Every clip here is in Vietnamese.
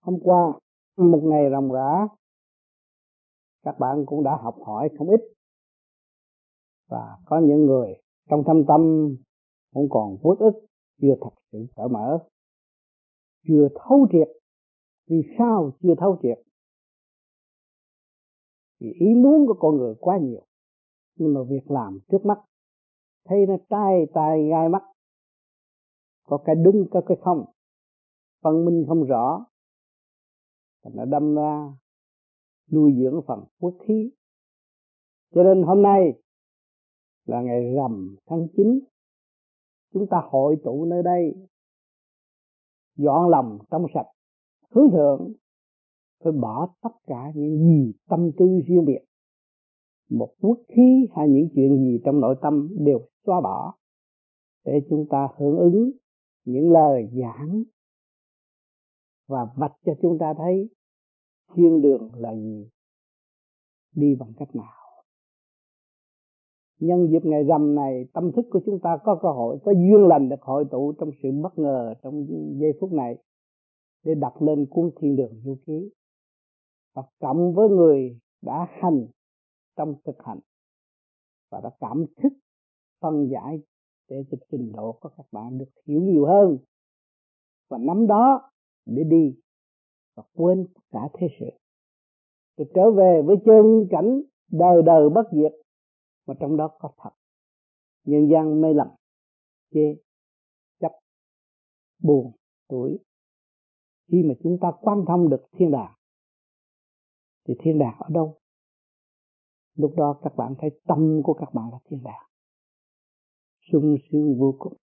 hôm qua, một ngày ròng rã, các bạn cũng đã học hỏi không ít. Và có những người trong thâm tâm cũng còn uất ức, chưa thật sự cởi mở, chưa thấu triệt. Vì sao chưa thấu triệt? Vì ý muốn của con người quá nhiều, nhưng mà việc làm trước mắt, thấy nó trai tai gai mắt, có cái đúng, có cái không, phân minh không rõ thành nó đâm ra, nuôi dưỡng phần quốc khí. Cho nên hôm nay là ngày rằm tháng 9 chúng ta hội tụ nơi đây, dọn lòng trong sạch hướng thượng phải bỏ tất cả những gì tâm tư riêng biệt. Một quốc khí hay những chuyện gì trong nội tâm đều xóa bỏ để chúng ta hưởng ứng những lời giảng và vạch cho chúng ta thấy thiên đường là gì. Đi bằng cách nào. Nhân dịp ngày rằm này, tâm thức của chúng ta có cơ hội, có duyên lành được hội tụ trong sự bất ngờ trong giây phút này để đặt lên cuốn thiên đường du ký. Và cộng với người đã hành trong thực hành và đã cảm thức, phân giải để cho trình độ của các bạn được hiểu nhiều hơn. Và nắm đó để đi và quên cả thế sự. Để trở về với chân cảnh đời đời bất diệt mà trong đó có thật. Nhân gian mê lầm, chê, chấp, buồn tuổi khi mà chúng ta quan thông được thiên đàng, thì thiên đàng ở đâu? Lúc đó các bạn thấy tâm của các bạn là thiên đàng. Sung sướng vô cùng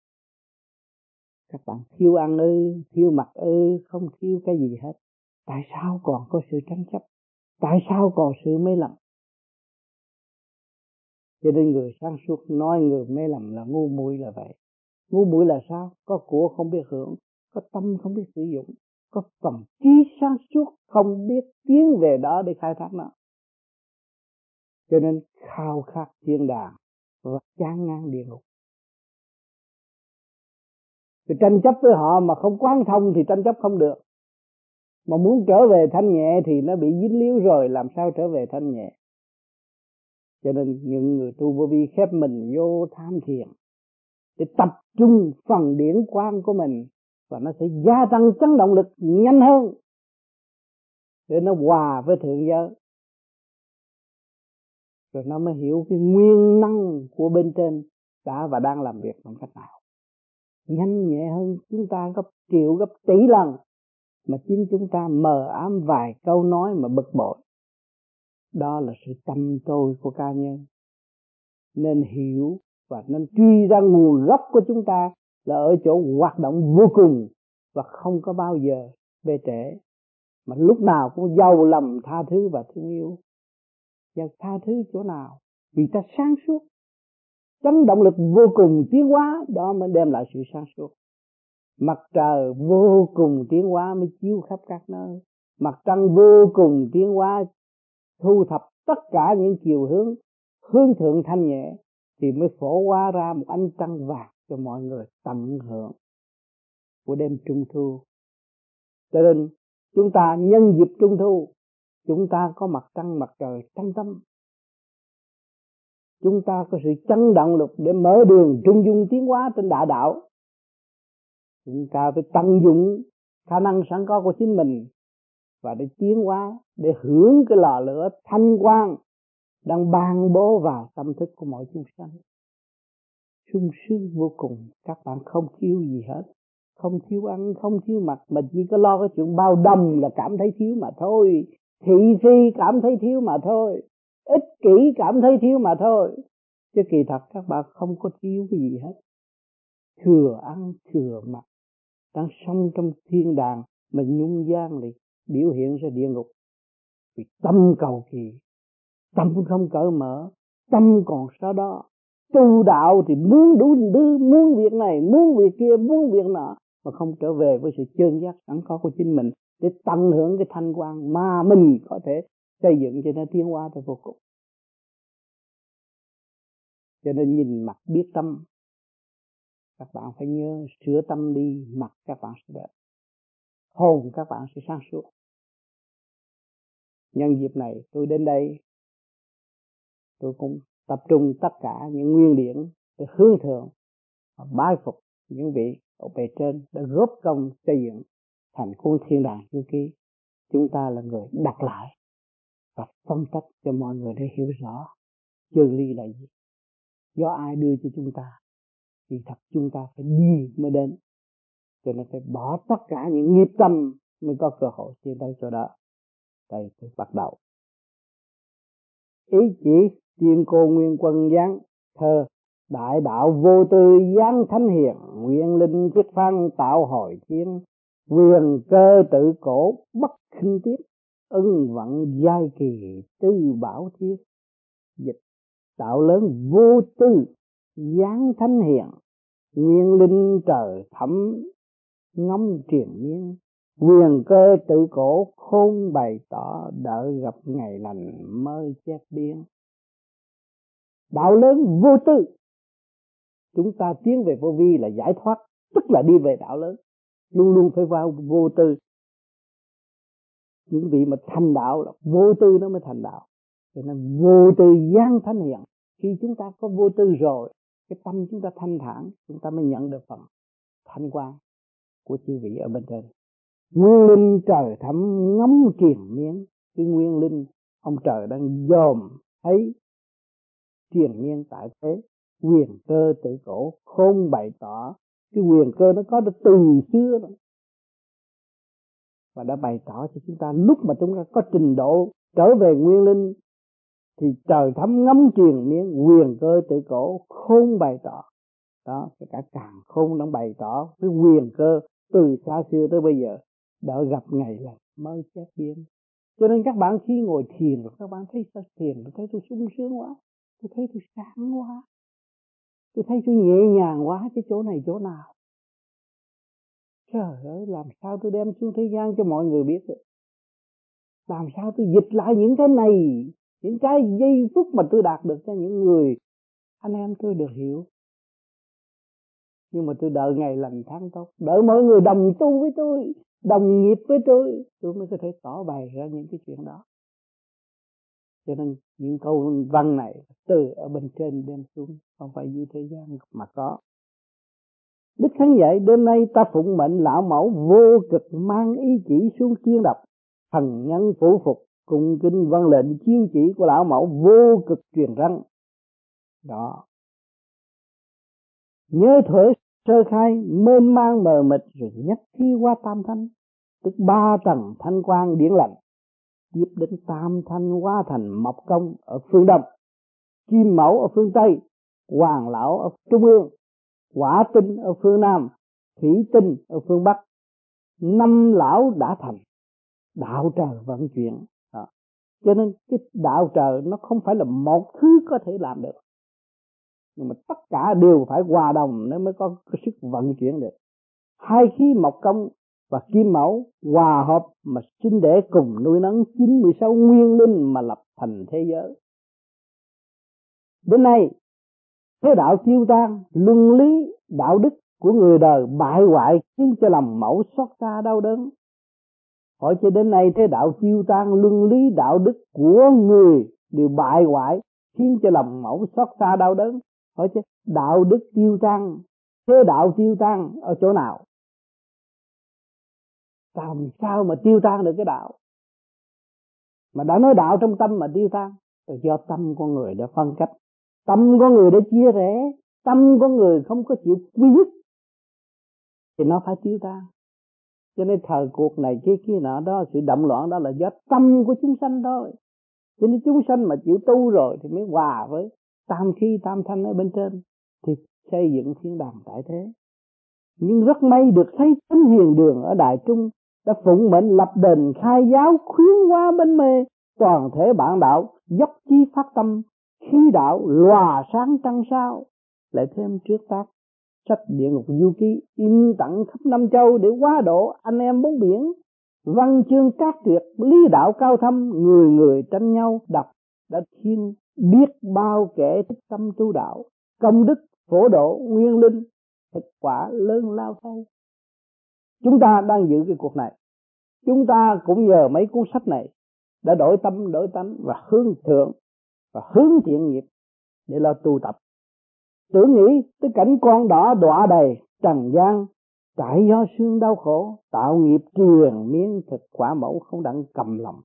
các bạn thiếu ăn ư thiếu mặc ư, không thiếu cái gì hết. Tại sao còn có sự tranh chấp? Tại sao còn sự mê lầm? Cho nên người sáng suốt nói người mê lầm là ngu muội là vậy. Ngu muội là sao? Có của không biết hưởng, có tâm không biết sử dụng, có phần trí sáng suốt không biết tiến về đó để khai thác nó. Cho nên khao khát thiên đàng và chán ngang địa ngục thì tranh chấp với họ mà không quán thông thì tranh chấp không được. Mà muốn trở về thanh nhẹ thì nó bị dính líu rồi, làm sao trở về thanh nhẹ? Cho nên những người tu vô vi khép mình vô tham thiền để tập trung phần điển quang của mình và nó sẽ gia tăng chấn động lực nhanh hơn để nó hòa với thượng giới. Rồi nó mới hiểu cái nguyên năng của bên trên đã và đang làm việc bằng cách nào nhanh nhẹ hơn chúng ta gấp triệu, gấp tỷ lần. Mà chính chúng ta mờ ám vài câu nói mà bực bội. Đó là sự tâm tôi của cá nhân. Nên hiểu và nên truy ra nguồn gốc của chúng ta là ở chỗ hoạt động vô cùng và không có bao giờ bê trễ. Mà lúc nào cũng giàu lầm tha thứ và thương yêu. Và tha thứ chỗ nào? Vì ta sáng suốt chấn động lực vô cùng tiến hóa, đó mới đem lại sự sáng suốt. Mặt trời vô cùng tiến hóa mới chiếu khắp các nơi. Mặt trăng vô cùng tiến hóa thu thập tất cả những chiều hướng hướng thượng thanh nhẹ, thì mới phổ hóa ra một ánh trăng vàng cho mọi người tận hưởng của đêm trung thu. Cho nên, chúng ta nhân dịp trung thu, chúng ta có mặt trăng, mặt trời trong tâm chúng ta có sự chấn động lực để mở đường trung dung tiến hóa trên đại đạo. Chúng ta phải tận dụng khả năng sẵn có của chính mình và để tiến hóa, để hưởng cái lò lửa thanh quang đang ban bố vào tâm thức của mọi chúng sanh. Sung sướng vô cùng, các bạn không thiếu gì hết. Không thiếu ăn, không thiếu mặc, mà chỉ có lo cái chuyện bao đồng là cảm thấy thiếu mà thôi. Thị phi cảm thấy thiếu mà thôi ích kỷ cảm thấy thiếu mà thôi. Chứ kỳ thật các bạn không có thiếu cái gì hết. Thừa ăn, thừa mặc. Đang sống trong thiên đàng mà nhung gian lại biểu hiện ra địa ngục. Vì tâm cầu kỳ. Tâm không cởi mở. Tâm còn sau đó. Tu đạo thì muốn đủ thứ, muốn việc này, muốn việc kia, muốn việc nọ. Mà không trở về với sự chân giác sẵn có của chính mình để tận hưởng cái thanh quan mà mình có thể xây dựng cho nó tiến hóa tới vô cùng. Cho nên nhìn mặt biết tâm, các bạn phải nhớ sửa tâm đi, mặt các bạn sẽ đẹp, hồn các bạn sẽ sáng suốt. Nhân dịp này tôi đến đây, tôi cũng tập trung tất cả những nguyên điển để hướng thượng và bái phục những vị ở bề trên đã góp công xây dựng thành khuôn thiên đàng chu ký. Chúng ta là người đặt lại và phân tích cho mọi người để hiểu rõ chân lý là gì. Do ai đưa cho chúng ta, thì thật chúng ta phải đi mới đến. Cho nên phải bỏ tất cả những nghiệp tâm mới có cơ hội tiến tới chỗ đó. Đây tôi bắt đầu. Ý chỉ tiên cô nguyên quân giáng thơ, đại đạo vô tư giáng thánh hiền nguyên linh thiết phan tạo hồi thiên quyền cơ tự cổ bất khinh tiếp ân vận giai kỳ tư bảo thiết. Dịch tạo lớn vô tư, giáng thánh hiền nguyên linh trời thẩm ngâm triền miên. Quyền cơ tự cổ khôn bày tỏ đợi gặp ngày lành mới chép biên. Đạo lớn vô tư, chúng ta tiến về vô vi là giải thoát, tức là đi về đạo lớn. Luôn luôn phải vào vô tư những vị mà thành đạo là vô tư nó mới thành đạo. Cho nên vô tư gian thánh hiện. Khi chúng ta có vô tư rồi, cái tâm chúng ta thanh thản, chúng ta mới nhận được phần thanh quan của chư vị ở bên trên. Nguyên linh trời thẳm ngắm kiền miên cái nguyên linh ông trời đang dòm thấy triền miên tại thế. Quyền cơ tự cổ không bày tỏ. Cái quyền cơ nó có được từ xưa rồi và đã bày tỏ cho chúng ta lúc mà chúng ta có trình độ trở về nguyên linh, thì trời thấm ngấm truyền miếng quyền cơ tự cổ không bày tỏ. Đó cả càng không đang bày tỏ cái quyền cơ từ xa xưa tới bây giờ, đã gặp ngày là mới chết biến. Cho nên các bạn khi ngồi thiền rồi, các bạn thấy sao? Thiền tôi thấy tôi sung sướng quá, tôi thấy tôi sáng quá, tôi thấy tôi nhẹ nhàng quá, cái chỗ này chỗ nào trời ơi, làm sao tôi đem xuống thế gian cho mọi người biết được? Làm sao tôi dịch lại những cái này, những cái giây phút mà tôi đạt được cho những người anh em tôi được hiểu? Nhưng mà tôi đợi ngày lành tháng tốt, đợi mọi người đồng tu với tôi, đồng nghiệp với tôi tôi mới có thể tỏ bày ra những cái chuyện đó. Cho nên những câu văn này từ ở bên trên đem xuống, không phải dưới thế gian mà có. Đức Thánh dạy, đêm nay ta phụng mệnh lão mẫu vô cực mang ý chỉ xuống kiên đập, thần nhân phủ phục, cùng kinh văn lệnh chiêu chỉ của lão mẫu vô cực truyền răng. Đó. Nhớ thuở sơ khai, mênh mang mờ mịt rồi nhất khi qua tam thanh, tức ba tầng thanh quang điển lạnh tiếp đến tam thanh hóa thành mộc công ở phương đông, kim mẫu ở phương tây, hoàng lão ở trung ương quả tinh ở phương nam thủy tinh ở phương bắc năm lão đã thành đạo trời vận chuyển đó. cho nên cái đạo trời nó không phải là một thứ có thể làm được nhưng mà tất cả đều phải hòa đồng nó mới có cái sức vận chuyển được hai khí mộc công và kim mẫu hòa hợp mà sinh để cùng nuôi nấng 96 nguyên linh mà lập thành thế giới. Đến nay, thế đạo tiêu tan, luân lý, đạo đức của người đời bại hoại khiến cho lòng mẫu xót xa đau đớn. Hỏi cho đến nay thế đạo tiêu tan, luân lý, đạo đức của người đều bại hoại khiến cho lòng mẫu xót xa đau đớn. Hỏi chứ đạo đức tiêu tan, thế đạo tiêu tan ở chỗ nào? làm sao mà tiêu tan được cái đạo mà đã nói đạo trong tâm mà tiêu tan là do tâm con người đã phân cách tâm con người đã chia rẽ, tâm con người không có chịu quy nhất, thì nó phải tiêu tan. Cho nên thời cuộc này kia kia nọ đó, sự động loạn đó là do tâm của chúng sanh thôi. Cho nên chúng sanh mà chịu tu rồi thì mới hòa với tam khi tam thanh ở bên trên, thì xây dựng thiên đàng tại thế. Nhưng rất may được thấy thánh hiền đường ở đại trung đã phụng mệnh lập đền khai giáo khuyến hóa bên mê toàn thể bản đạo, dốc chi phát tâm khí đạo lòa sáng trăng sao, lại thêm trước tác, sách địa ngục du ký in tặng khắp năm châu để quá độ anh em bốn biển. Văn chương các tuyệt, lý đạo cao thâm, người người tranh nhau đọc, đã thiên biết bao kẻ thích tâm tu đạo, công đức, phổ độ, nguyên linh thực quả lớn lao thay chúng ta đang giữ cái cuộc này. Chúng ta cũng nhờ mấy cuốn sách này, đã đổi tâm, đổi tánh và hướng thượng và hướng thiện nghiệp để lo tu tập. Tưởng nghĩ tới cảnh con đỏ đọa đầy, trần gian, trải do xương đau khổ, tạo nghiệp triền miên thực quả mẫu không đặng cầm lòng.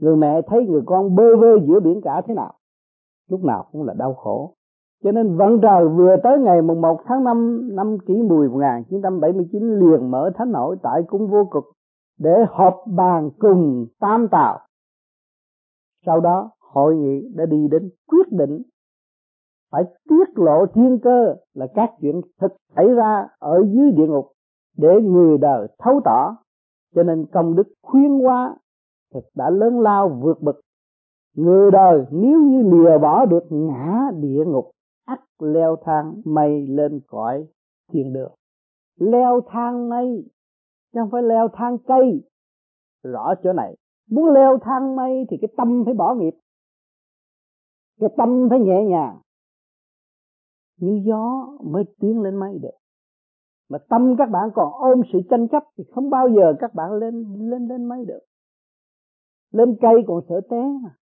Người mẹ thấy người con bơ vơ giữa biển cả thế nào, lúc nào cũng là đau khổ. Cho nên vận trời vừa tới ngày mùng 1 tháng 5 năm kỷ mùi 1979 liền mở thánh hội tại cung vô cực để họp bàn cùng tam tạo. Sau đó hội nghị đã đi đến quyết định phải tiết lộ thiên cơ là các chuyện thực xảy ra ở dưới địa ngục để người đời thấu tỏ. Cho nên công đức khuyên hóa thực đã lớn lao vượt bậc. Người đời nếu như lìa bỏ được ngã địa ngục, ắt leo thang mây lên cõi thiên đường. Leo thang mây, chứ không phải leo thang cây. Rõ chỗ này, muốn leo thang mây thì cái tâm phải bỏ nghiệp cái tâm phải nhẹ nhàng. Như gió mới tiến lên mây được. Mà tâm các bạn còn ôm sự tranh chấp thì không bao giờ các bạn lên lên lên mây được. Lên cây còn sợ té mà.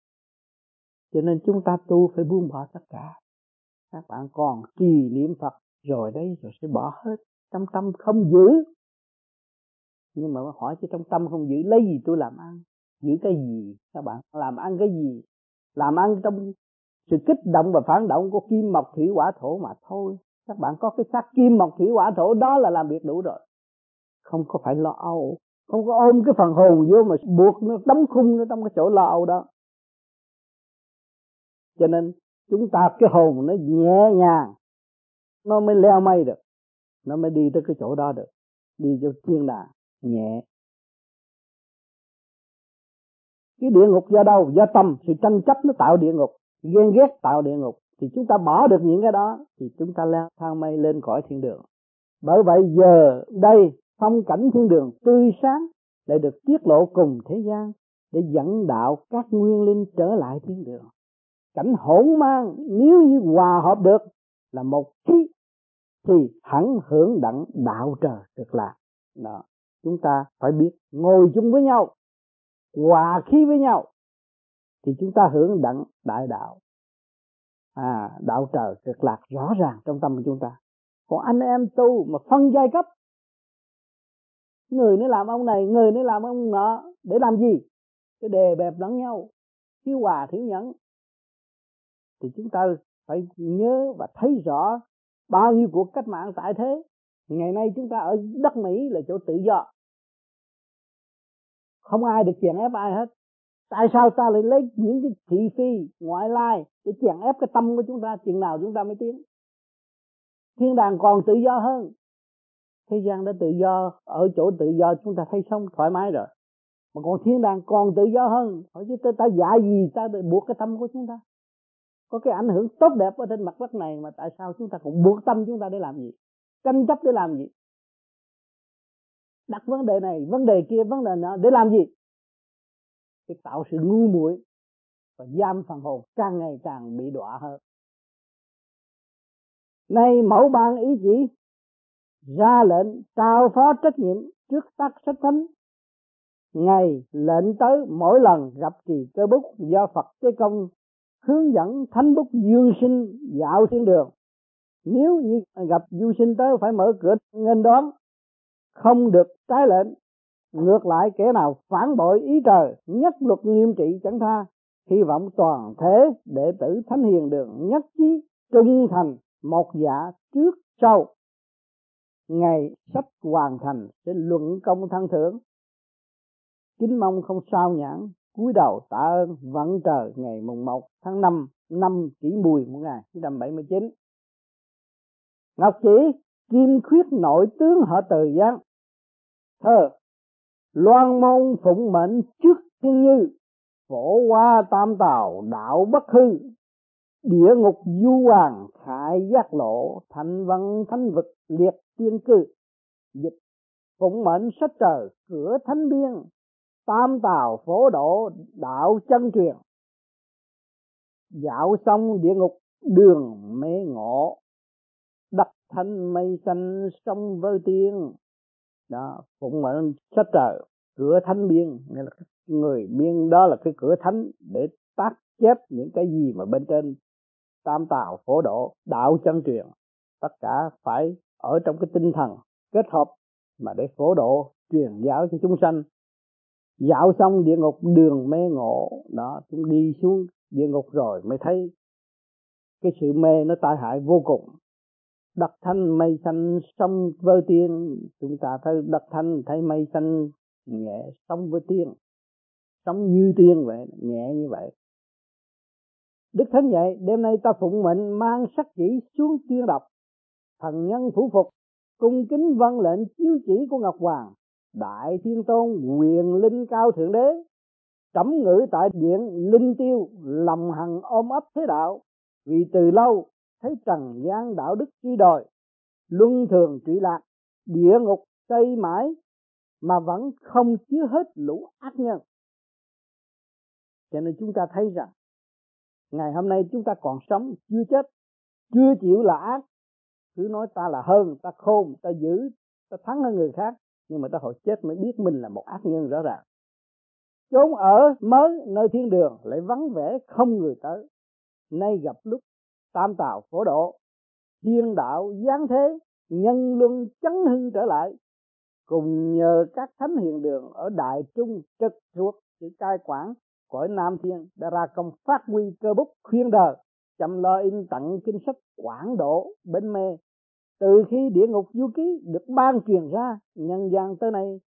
Cho nên chúng ta tu phải buông bỏ tất cả. Các bạn còn trì niệm phật, rồi đấy rồi sẽ bỏ hết. Trong tâm không giữ. Nhưng mà hỏi chứ trong tâm không giữ, lấy gì tôi làm ăn? Giữ cái gì? Các bạn làm ăn cái gì? Làm ăn trong sự kích động và phản động của kim mộc thủy hỏa thổ mà thôi. Các bạn có cái xác kim mộc thủy hỏa thổ đó là làm việc đủ rồi. Không có phải lo âu. Không có ôm cái phần hồn vô mà buộc nó, đóng khung nó trong cái chỗ lo âu đó. Cho nên chúng ta cái hồn nó nhẹ nhàng, nó mới leo mây được. Nó mới đi tới cái chỗ đó được. Đi cho thiên đàng, nhẹ. Cái địa ngục do đâu? Do tâm. Sự tranh chấp nó tạo địa ngục ghen ghét tạo địa ngục, thì chúng ta bỏ được những cái đó, thì chúng ta leo thang mây lên cõi thiên đường. Bởi vậy giờ đây, phong cảnh thiên đường tươi sáng lại được tiết lộ cùng thế gian để dẫn đạo các nguyên linh trở lại thiên đường. Cảnh hỗn mang nếu như hòa hợp được là một khí, thì hẳn hưởng đặng đạo trời được lạc đó, chúng ta phải biết ngồi chung với nhau, hòa khí với nhau thì chúng ta hưởng đặng đại đạo. À đạo trời cực lạc rõ ràng trong tâm của chúng ta. Còn anh em tu mà phân giai cấp, người nó làm ông này, người nó làm ông nọ, để làm gì? Cái đề bẹp lẫn nhau, thiếu hòa, thiếu nhẫn. Thì chúng ta phải nhớ và thấy rõ bao nhiêu cuộc cách mạng tại thế. Ngày nay chúng ta ở đất Mỹ là chỗ tự do. Không ai được chèn ép ai hết tại sao ta lại lấy những cái thị phi ngoại lai để chèn ép cái tâm của chúng ta chừng nào chúng ta mới tiến? Thiên đàng còn tự do hơn. Thế gian đã tự do ở chỗ tự do chúng ta thấy sống thoải mái rồi. Mà còn thiên đàng còn tự do hơn. Hỏi chứ ta, ta dạy gì ta để buộc cái tâm của chúng ta? Có cái ảnh hưởng tốt đẹp ở trên mặt đất này mà tại sao chúng ta cũng buộc tâm chúng ta để làm gì? Tranh chấp để làm gì? Đặt vấn đề này vấn đề kia vấn đề nọ để làm gì? Để tạo sự ngu muội và giam phần hồn càng ngày càng bị đọa hơn. Nay mẫu ban ý chỉ ra lệnh trao phó trách nhiệm trước tác sách thánh. Ngày lệnh tới mỗi lần gặp kỳ cơ bút do Phật Tế Công hướng dẫn thánh bút dương sinh dạo thiên đường. Nếu như gặp du sinh tới phải mở cửa nghênh đón, không được trái lệnh ngược lại kẻ nào phản bội ý trời, nhất luật nghiêm trị chẳng tha. Hy vọng toàn thế đệ tử thánh hiền đường nhất trí trung thành một dạ trước sau. Ngày sắp hoàn thành sẽ luận công thăng thưởng. Kính mong không sao nhãn, cúi đầu tạ ơn vận trời ngày mùng 1 tháng 5 năm kỷ mùi 1979 Ngọc chỉ kim khuyết nội tướng họ từ giang. Thơ loan mong phụng mệnh trước thiên như, phổ hoa tam tào đạo bất hư. Địa ngục du hoàng khải giác lộ, thành văn thánh vực liệt tiên cư. Dịch phụng mệnh sách trời cửa thánh biên, tam tào phổ độ đạo chân truyền. Dạo xong địa ngục đường mê ngộ đặt thanh mây xanh sông vơ tiên đó, phụng mệnh sách trời, cửa thánh biên. Nghĩa là người biên đó là cái cửa thánh để tác chép những cái gì mà bên trên tam tào phổ độ, đạo chân truyền. Tất cả phải ở trong cái tinh thần kết hợp mà để phổ độ, truyền giáo cho chúng sanh. Dạo xong địa ngục, đường mê ngộ. Đó, chúng đi xuống địa ngục rồi mới thấy cái sự mê nó tai hại vô cùng đất thanh mây xanh sông vơ tiên. Chúng ta thấy đất thanh thấy mây xanh nhẹ sông với tiên. Sống như tiên vậy, nhẹ như vậy. Đức thánh vậy đêm nay ta phụng mệnh mang sắc chỉ xuống tiên đọc thần nhân phủ phục, cung kính vâng lệnh chiếu chỉ của ngọc hoàng, đại thiên tôn, quyền linh cao thượng đế trẫm ngữ tại điện linh tiêu, lòng hằng ôm ấp thế đạo. Vì từ lâu thấy trần gian đạo đức chi đồi, luân thường trụy lạc, địa ngục xây mãi, mà vẫn không chứa hết lũ ác nhân. Cho nên chúng ta thấy rằng, ngày hôm nay chúng ta còn sống, chưa chết, chưa chịu là ác. Cứ nói ta là hơn, ta khôn, ta giữ ta thắng hơn người khác, nhưng mà ta hồi chết mới biết mình là một ác nhân rõ ràng. Chốn ở mới nơi thiên đường, lại vắng vẻ không người tới. Nay gặp lúc tam tào phổ độ, thiên đạo giáng thế, nhân luân chấn hưng trở lại, cùng nhờ các thánh hiền đường ở đại trung trực thuộc sự cai quản, cõi nam thiên đã ra công phát huy cơ bút khuyên đời chăm lo in tặng kinh sách quảng độ bên mê từ khi địa ngục du ký được ban truyền ra, nhân gian tới nay,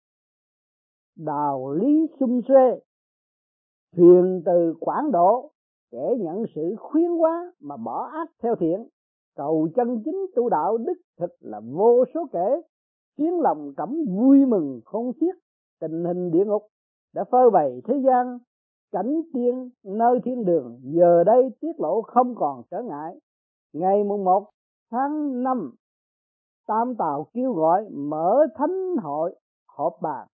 đạo lý xung xuê thuyền từ quảng độ kẻ nhận sự khuyên hóa mà bỏ ác theo thiện. Cầu chân chính tu đạo đức thực là vô số kể. Khiến lòng cảm vui mừng không xiết. Tình hình địa ngục đã phơi bày thế gian. Cảnh tiên nơi thiên đường giờ đây tiết lộ không còn trở ngại. Ngày mùng một tháng năm, tam tào kêu gọi mở thánh hội họp bàn.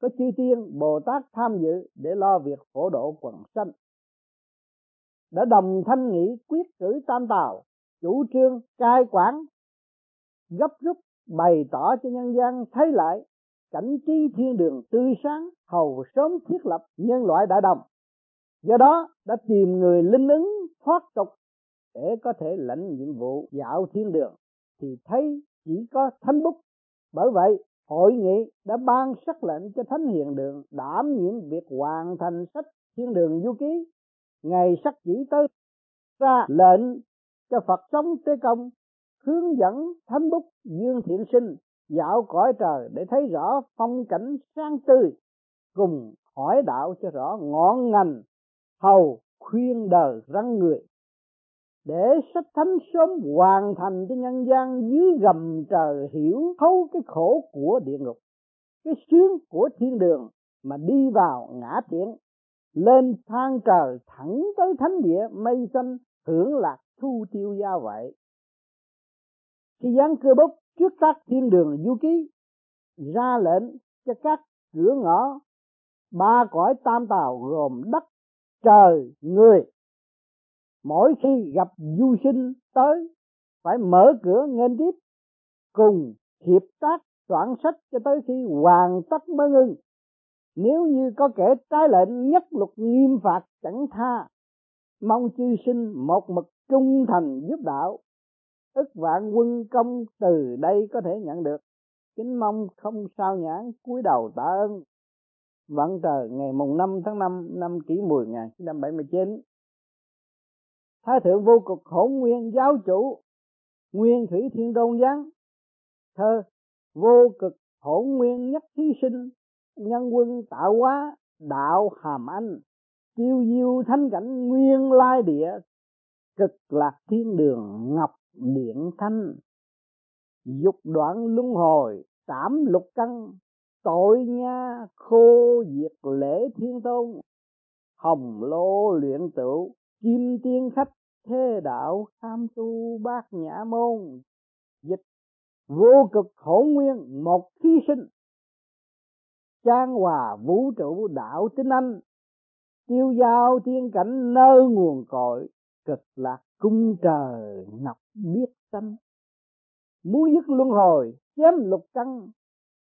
Có chư tiên bồ tát tham dự để lo việc phổ độ quần sanh đã đồng thanh nghị quyết cử tam tào chủ trương, cai quản, gấp rút bày tỏ cho nhân gian thấy lại cảnh trí thiên đường tươi sáng, hầu sớm thiết lập nhân loại đại đồng. Do đó đã tìm người linh ứng, thoát tục để có thể lãnh nhiệm vụ dạo thiên đường, thì thấy chỉ có thánh bút. Bởi vậy, hội nghị đã ban sắc lệnh cho thánh hiền đường đảm nhiệm việc hoàn thành sách thiên đường du ký ngày sắc chỉ tới ra lệnh cho phật sống tế công, hướng dẫn thánh bút dương thiện sinh dạo cõi trời để thấy rõ phong cảnh sáng tươi, cùng hỏi đạo cho rõ ngọn ngành hầu khuyên đời răng người. Để sách thánh sớm hoàn thành cho nhân gian dưới gầm trời hiểu thấu cái khổ của địa ngục, cái sướng của thiên đường mà đi vào ngã thiện lên thang trời thẳng tới thánh địa, mây xanh hưởng lạc thu tiêu gia vậy khi giáng cơ bốc trước tác thiên đường du ký, ra lệnh cho các cửa ngõ, ba cõi tam tàu gồm đất, trời, người. Mỗi khi gặp du sinh tới, phải mở cửa nghênh tiếp, cùng hiệp tác soạn sách cho tới khi hoàn tất mới ngưng nếu như có kẻ trái lệnh nhất luật nghiêm phạt chẳng tha, mong chư sinh một mực trung thành giúp đạo ức vạn quân công từ đây có thể nhận được. Kính mong không sao nhãn cúi đầu tạ ơn. Vận trời, ngày mùng 5 tháng 5 năm kỷ mùi 1979 Thái thượng vô cực hỗn nguyên giáo chủ, Nguyên thủy thiên đôn giáng, Thơ, vô cực hỗn nguyên nhất thí sinh. Nhân quân tạo hóa đạo hàm anh. Chiêu diêu thanh cảnh nguyên lai địa, Cực lạc thiên đường ngọc điện thanh. Dục đoạn luân hồi, tám lục căn. Tội nha, khô diệt lễ thiên tôn. Hồng lô luyện tửu kim tiên khách. Thế đạo tham tu bát nhã môn. Dịch, vô cực khổ nguyên, một thí sinh trang hòa, vũ trụ, đạo tinh anh tiêu giao, thiên cảnh, nơi nguồn cội, cực lạc cung trời, ngọc biết tâm muốn dứt luân hồi, chém lục căn,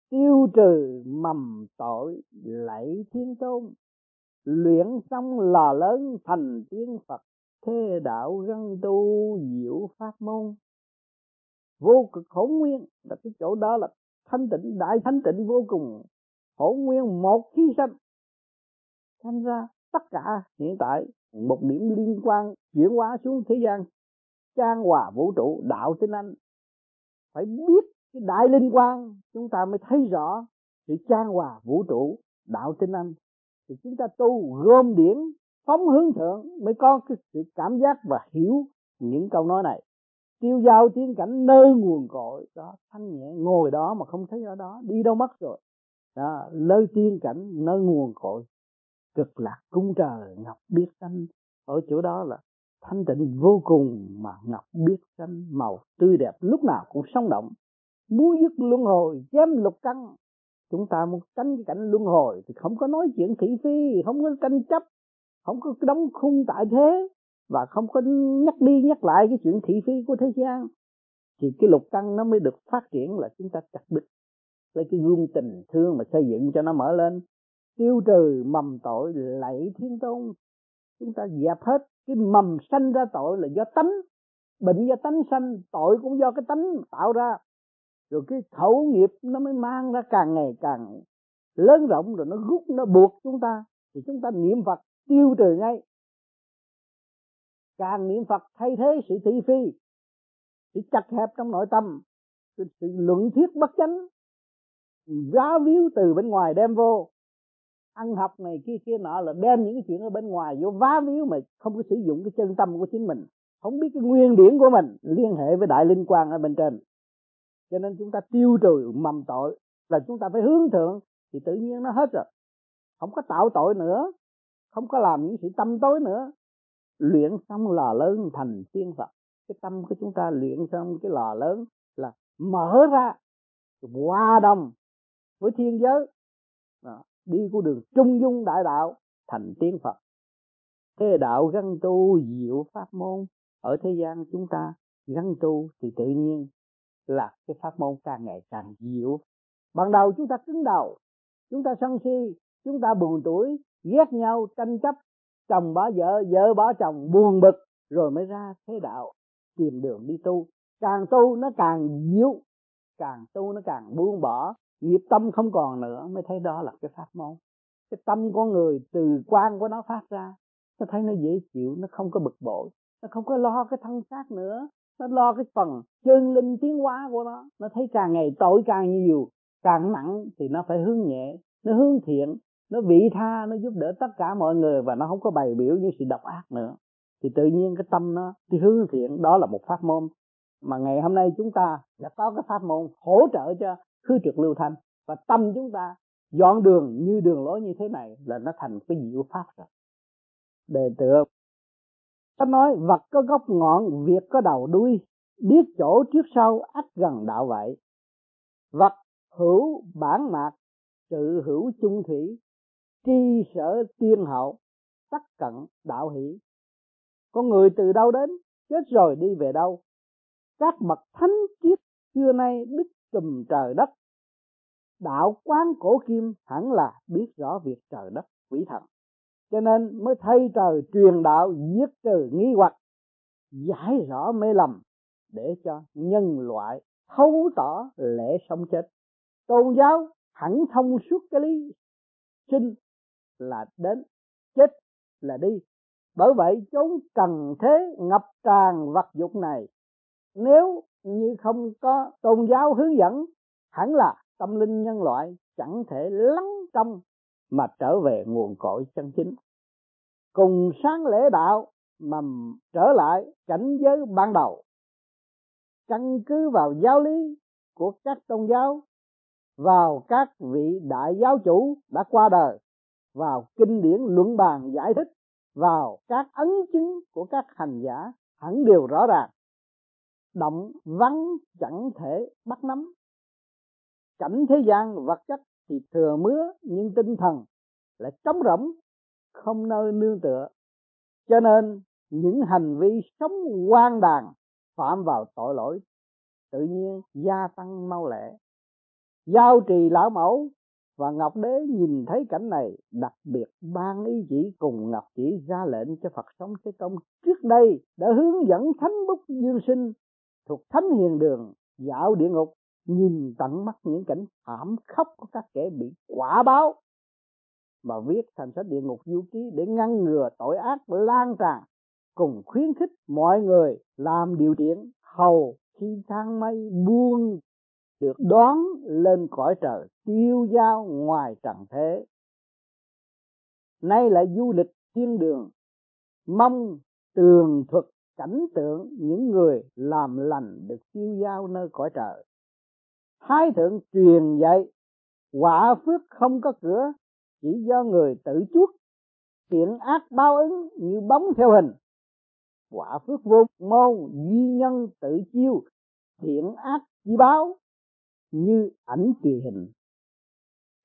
tiêu trừ mầm tội, lạy thiên tôn. Luyện xong lò lớn, thành tiên phật, thế đạo gân tu, diệu pháp môn. Vô cực hỗn nguyên, là cái chỗ đó là thanh tịnh, đại thanh tịnh vô cùng hỗn nguyên một khi sanh. Thành ra tất cả hiện tại một điểm liên quan chuyển hóa xuống thế gian, trang hòa vũ trụ, đạo tinh anh. Phải biết cái đại linh quan chúng ta mới thấy rõ sự trang hòa vũ trụ, đạo tinh anh. Thì chúng ta tu gom điển, phóng hướng thượng mới có cái sự cảm giác và hiểu những câu nói này. Tiêu giao tiến cảnh nơi nguồn cội, đó, thanh nhẹ, ngồi đó mà không thấy ở đó, đi đâu mất rồi đó nơi tiên cảnh nơi nguồn cội. Cực lạc cung trời, ngọc biết xanh ở chỗ đó là thanh tịnh vô cùng mà ngọc biết xanh màu tươi đẹp lúc nào cũng sống động. Muốn dứt luân hồi chém lục căn. Chúng ta muốn tránh cái cảnh luân hồi thì không có nói chuyện thị phi, không có tranh chấp, không có đóng khung tại thế và không có nhắc đi nhắc lại cái chuyện thị phi của thế gian. Thì cái lục căn nó mới được phát triển là chúng ta chặt đứt lấy cái gương tình thương mà xây dựng cho nó mở lên. Tiêu trừ mầm tội lạy thiên tôn. Chúng ta dẹp hết cái mầm sanh ra tội là do tánh. Bệnh do tánh sanh tội cũng do cái tánh tạo ra. Rồi cái khẩu nghiệp nó mới mang ra càng ngày càng lớn rộng rồi nó rút nó buộc chúng ta. Thì chúng ta niệm phật tiêu trừ ngay. Càng niệm phật thay thế sự thị phi sự chặt hẹp trong nội tâm sự, sự luận thuyết bất chánh giá víu từ bên ngoài đem vô. Ăn học này kia kia nọ là đem những cái chuyện ở bên ngoài vô, vá víu mà không có sử dụng cái chân tâm của chính mình. Không biết cái nguyên điển của mình, liên hệ với đại linh quan ở bên trên. Cho nên chúng ta tiêu trừ mầm tội là chúng ta phải hướng thượng, thì tự nhiên nó hết rồi. Không có tạo tội nữa, không có làm những sự tâm tối nữa. Luyện xong lò lớn thành tiên phật. Cái tâm của chúng ta luyện xong cái lò lớn là mở ra. Hòa đồng với thiên giới. Đó, đi của đường trung dung đại đạo thành tiên phật. Thế đạo gắn tu diệu pháp môn ở thế gian chúng ta gắn tu thì tự nhiên là cái pháp môn càng ngày càng diệu. Ban đầu chúng ta cứng đầu chúng ta sân si chúng ta buồn tuổi ghét nhau tranh chấp chồng bỏ vợ vợ bỏ chồng buồn bực rồi mới ra thế đạo tìm đường đi tu. Càng tu nó càng diệu càng tu nó càng buông bỏ nghiệp tâm không còn nữa, mới thấy đó là cái pháp môn. Cái tâm con người từ quan của nó phát ra, nó thấy nó dễ chịu, nó không có bực bội, nó không có lo cái thân xác nữa. Nó lo cái phần chân linh tiến hóa của nó. Nó thấy càng ngày tội càng nhiều, càng nặng thì nó phải hướng nhẹ, nó hướng thiện, nó vị tha, nó giúp đỡ tất cả mọi người và nó không có bày biểu những sự độc ác nữa. Thì tự nhiên cái tâm nó đi hướng thiện, đó là một pháp môn. Mà ngày hôm nay chúng ta đã có cái pháp môn hỗ trợ cho khứ trực lưu thanh. Và tâm chúng ta dọn đường như đường lối như thế này là nó thành cái diệu pháp rồi. Đề tựa ta nói, vật có gốc ngọn, việc có đầu đuôi, biết chỗ trước sau ắt gần đạo vậy. Vật hữu bản mạc, sự hữu chung thủy, tri sở tiên hậu, tất cận đạo hỷ. Con người từ đâu đến, chết rồi đi về đâu? Các bậc thánh triết xưa nay đức trùm trời đất đạo quán cổ kim hẳn là biết rõ việc trời đất, quỷ thần. Cho nên mới thay trời truyền đạo, giết trừ nghi hoặc, giải rõ mê lầm, để cho nhân loại thấu tỏ lễ sống chết. Tôn giáo hẳn thông suốt cái lý sinh là đến, chết là đi. Bởi vậy chúng cần thế ngập tràn vật dục này, nếu như không có tôn giáo hướng dẫn, hẳn là tâm linh nhân loại chẳng thể lắng trong mà trở về nguồn cội chân chính. Cùng sáng lễ đạo mà trở lại cảnh giới ban đầu. Căn cứ vào giáo lý của các tôn giáo, vào các vị đại giáo chủ đã qua đời, vào kinh điển luận bàn giải thích, vào các ấn chứng của các hành giả hẳn đều rõ ràng. Động vắng chẳng thể bắt nắm cảnh thế gian vật chất thì thừa mứa, nhưng tinh thần lại trống rỗng, không nơi nương tựa. Cho nên những hành vi sống quan đàn phạm vào tội lỗi, tự nhiên gia tăng mau lẹ. Giao trì lão mẫu và ngọc đế nhìn thấy cảnh này, đặc biệt ban ý chỉ cùng ngọc chỉ ra lệnh cho phật sống thế công trước đây đã hướng dẫn thánh bút dương sinh thuộc thánh hiền đường, dạo địa ngục nhìn tận mắt những cảnh thảm khốc của các kẻ bị quả báo mà viết thành sách địa ngục du ký để ngăn ngừa tội ác lan tràn, cùng khuyến khích mọi người làm điều thiện hầu khi thang mây buông được đón lên cõi trời tiêu dao ngoài trần thế. Nay lại du lịch thiên đường, mong tường thuật cảnh tượng những người làm lành được tiêu dao nơi cõi trời thái thượng truyền dạy, quả phước không có cửa, chỉ do người tự chuốc. Thiện ác báo ứng như bóng theo hình. Quả phước vô môn, duy nhân tự chiêu, thiện ác chi báo, như ảnh kỳ hình.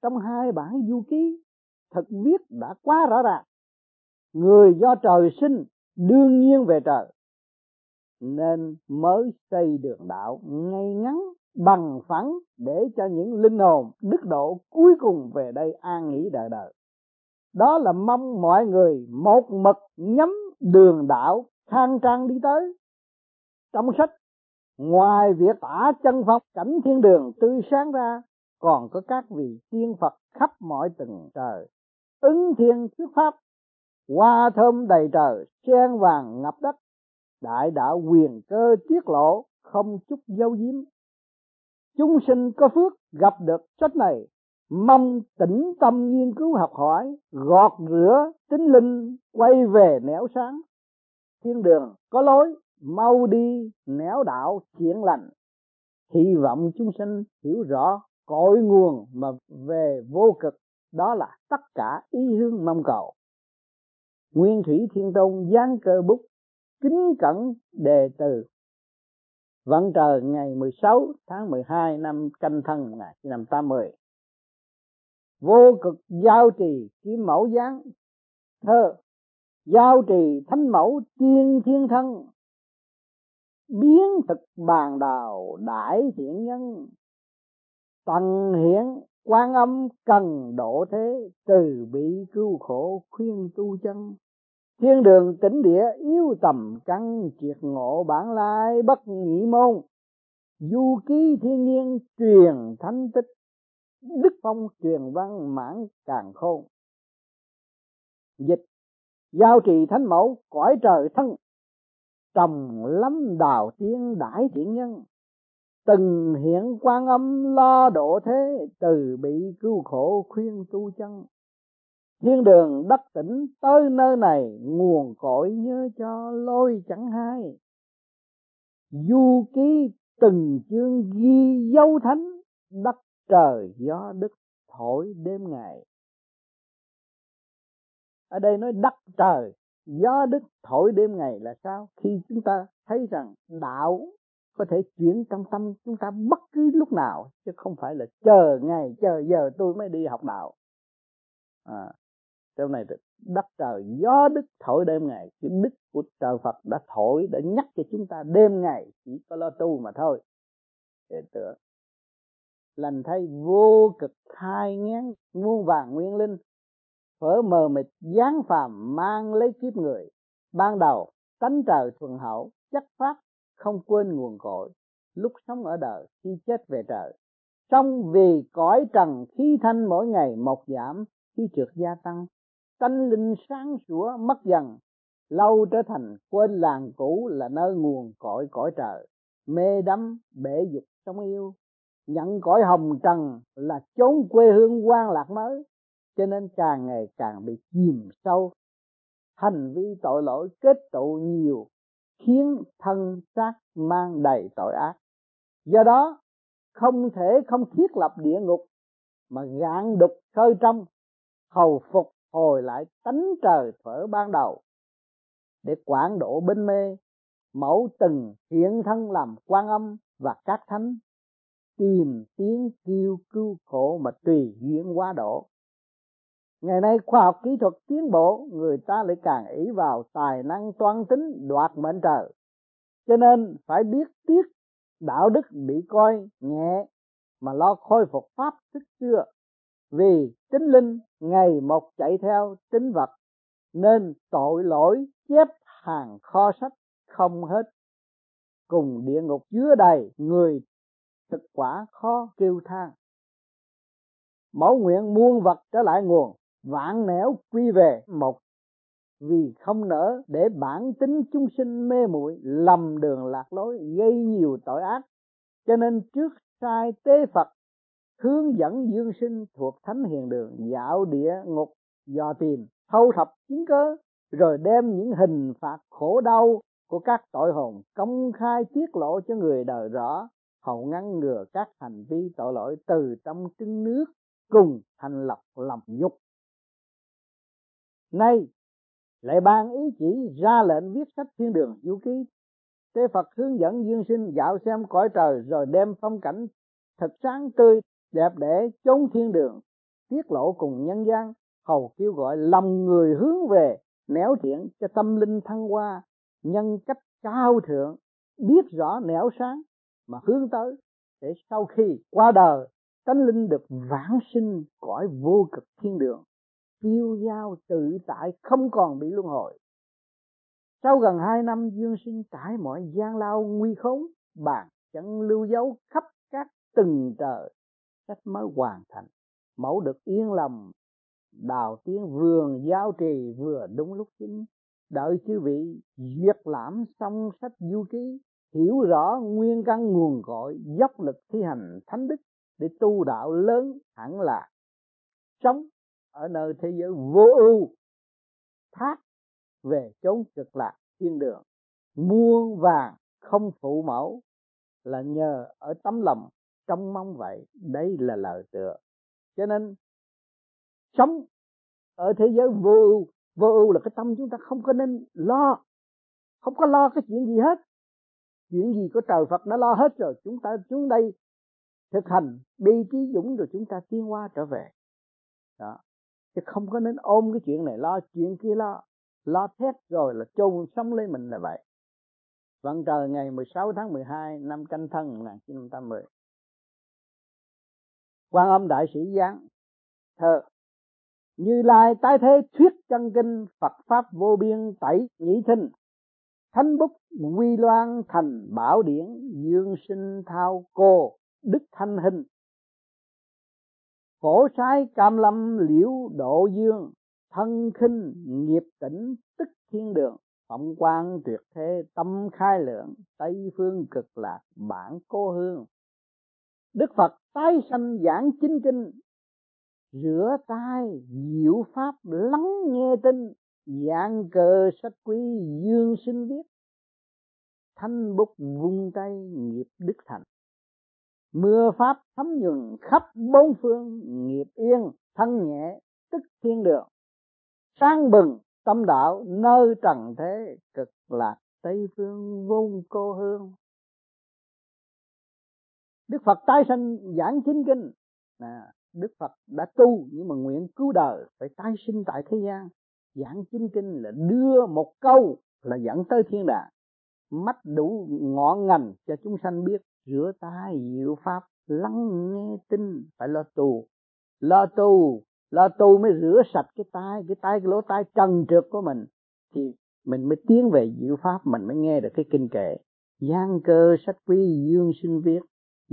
Trong hai bản du ký, thật viết đã quá rõ ràng. Người do trời sinh, đương nhiên về trời. Nên mới xây đường đạo ngay ngắn bằng phẳng để cho những linh hồn đức độ cuối cùng về đây an nghỉ đời đời. Đó là mong mọi người một mực nhắm đường đạo khang trang đi tới. Trong sách, ngoài việc tả chân phong, cảnh thiên đường tươi sáng ra, còn có các vị tiên phật khắp mọi tầng trời, ứng thiên thuyết pháp, hoa thơm đầy trời, sen vàng ngập đất. Đại đạo quyền cơ tiết lộ không chút dấu diếm chúng sinh có phước gặp được sách này. Mong tĩnh tâm nghiên cứu học hỏi, gọt rửa tính linh, quay về nẻo sáng. Thiên đường có lối, mau đi, nẻo đạo thiện lành. Hy vọng chúng sinh hiểu rõ cội nguồn mà về vô cực, đó là tất cả ý hướng mong cầu. Nguyên thủy thiên tôn giáng cơ bút, kính cẩn đề từ vẫn trời ngày 16 tháng 12 năm canh thân 1980 vô cực giao trì kim mẫu giáng thơ, giao trì thánh mẫu tiên thiên thân, biến thực bàn đào đại thiện nhân tần hiển quan âm cần độ thế từ bị cứu khổ khuyên tu chân thiên đường tỉnh địa yếu tầm căn triệt ngộ bản lai bất nhị môn. Du ký thiên nhiên truyền thánh tích, đức phong truyền văn mãn càng khôn. Dịch, giao trì thánh mẫu, cõi trời thân. Trồng lắm đào tiên đại thiện nhân. Từng hiện quan âm lo độ thế, từ bị cứu khổ khuyên tu chân thiên đường đất tỉnh tới nơi này nguồn cội nhớ cho lôi chẳng hai. Du ký từng chương ghi dấu thánh đất trời gió đức thổi đêm ngày. Ở đây nói đất trời gió đức thổi đêm ngày là sao? Khi chúng ta thấy rằng đạo có thể chuyển trong tâm chúng ta bất cứ lúc nào chứ không phải là chờ ngày chờ giờ tôi mới đi học đạo. À, trong này đất trời, gió đức thổi đêm ngày. Cái đức của trời Phật đã thổi, đã nhắc cho chúng ta đêm ngày chỉ có lo tu mà thôi. Để tưởng, lành thay vô cực khai ngán muôn vàng nguyên linh, phở mờ mịt gián phàm mang lấy kiếp người. Ban đầu, tánh trời thuần hậu chất phát, không quên nguồn cội. Lúc sống ở đời, khi chết về trời. Trong vì cõi trần khí thanh mỗi ngày một giảm, khi trượt gia tăng tánh linh sáng sủa, mất dần. Lâu trở thành, quên làng cũ là nơi nguồn cội cõi trời. Mê đắm, bể dục trong yêu. Nhận cõi hồng trần là chốn quê hương quan lạc mới. Cho nên càng ngày càng bị chìm sâu. Hành vi tội lỗi kết tụ nhiều, khiến thân xác mang đầy tội ác. Do đó, không thể không thiết lập địa ngục, mà gạn đục khơi trong hầu phục hồi lại tánh trời phở ban đầu, để quản độ bên mê, mẫu từng hiện thân làm quan âm và các thánh, tìm tiếng kêu cứu khổ mà tùy duyên quá độ ngày nay khoa học kỹ thuật tiến bộ, người ta lại càng ý vào tài năng toan tính đoạt mệnh trời. Cho nên phải biết tiếc, đạo đức bị coi nhẹ, mà lo khôi phục pháp thức xưa vì tính linh ngày một chạy theo tính vật, nên tội lỗi chép hàng kho sách không hết. Cùng địa ngục chứa đầy người thực quả khó kêu than. Mẫu nguyện muôn vật trở lại nguồn, vạn nẻo quy về một. Vì không nỡ để bản tính chúng sinh mê muội, lầm đường lạc lối, gây nhiều tội ác. Cho nên trước sai tế phật hướng dẫn dương sinh thuộc thánh hiền đường, dạo địa ngục, dò tìm, thâu thập chứng cớ rồi đem những hình phạt khổ đau của các tội hồn công khai tiết lộ cho người đời rõ, hầu ngăn ngừa các hành vi tội lỗi từ trong trứng nước cùng thành lập lòng nhục. Nay, lại ban ý chỉ ra lệnh viết sách thiên đường du ký. Tế Phật hướng dẫn dương sinh dạo xem cõi trời rồi đem phong cảnh thật sáng tươi đẹp để chốn thiên đường, tiết lộ cùng nhân gian, hầu kêu gọi lòng người hướng về, nẻo thiện cho tâm linh thăng hoa, nhân cách cao thượng, biết rõ nẻo sáng mà hướng tới, để sau khi qua đời, tánh linh được vãng sinh cõi vô cực thiên đường, tiêu dao tự tại không còn bị luân hồi. Sau gần hai năm dương sinh trải mọi gian lao nguy khốn bàn chân lưu dấu khắp các từng trời sách mới hoàn thành. Mẫu được yên lòng, đào tiếng vườn giao trì vừa đúng lúc chính. Đợi chư vị duyệt lãm xong sách du ký, hiểu rõ nguyên căn nguồn cội, dốc lực thi hành thánh đức để tu đạo lớn hẳn là sống ở nơi thế giới vô ưu, thác về chốn cực lạc thiên đường. Muôn vàng không phụ mẫu là nhờ ở tấm lòng trông mong vậy, đây là lời tựa. Cho nên, sống ở thế giới vô ưu vô ưu là cái tâm chúng ta không có nên lo, không có lo cái chuyện gì hết. Chuyện gì có trời Phật nó lo hết rồi, chúng ta xuống đây thực hành bi trí dũng rồi chúng ta tiến qua trở về. Đó. Chứ không có nên ôm cái chuyện này lo, chuyện kia lo lo thét rồi là chôn sống lấy mình là vậy. Vận trời, ngày 16 tháng 12 năm canh thân 1980 quan âm đại sĩ giáng thơ như lai tái thế thuyết chân kinh phật pháp vô biên tẩy nhĩ thinh, thánh bút quy loan thành bảo điển dương sinh thao cô đức thanh hình, phổ sai cam lâm liễu độ dương thân khinh nghiệp tỉnh tức thiên đường phộng quan tuyệt thế tâm khai lượng tây phương cực lạc bản cô hương đức phật tái sanh giảng chính kinh, rửa tay, diệu pháp, lắng nghe tin dạng cờ sách quý, dương sinh viết, thanh bút vung tay, nghiệp đức thành. Mưa pháp thấm nhuần khắp bốn phương, nghiệp yên, thân nhẹ, tức thiên đường. Sáng bừng, tâm đạo nơi trần thế, cực lạc tây phương vô cô hương đức phật tái sanh giảng chính kinh. À, đức phật đã tu nhưng mà nguyện cứu đời phải tái sinh tại thế gian. Giảng chính kinh là đưa một câu là dẫn tới thiên đàng. Mắt đủ ngọn ngành cho chúng sanh biết rửa tay diệu pháp lắng nghe tin phải lo tu. Lo tu lo tu mới rửa sạch cái tai cái tai cái lỗ tai trần trượt của mình. Thì mình mới tiến về diệu pháp mình mới nghe được cái kinh kệ. Gian cơ sách quý dương sinh viết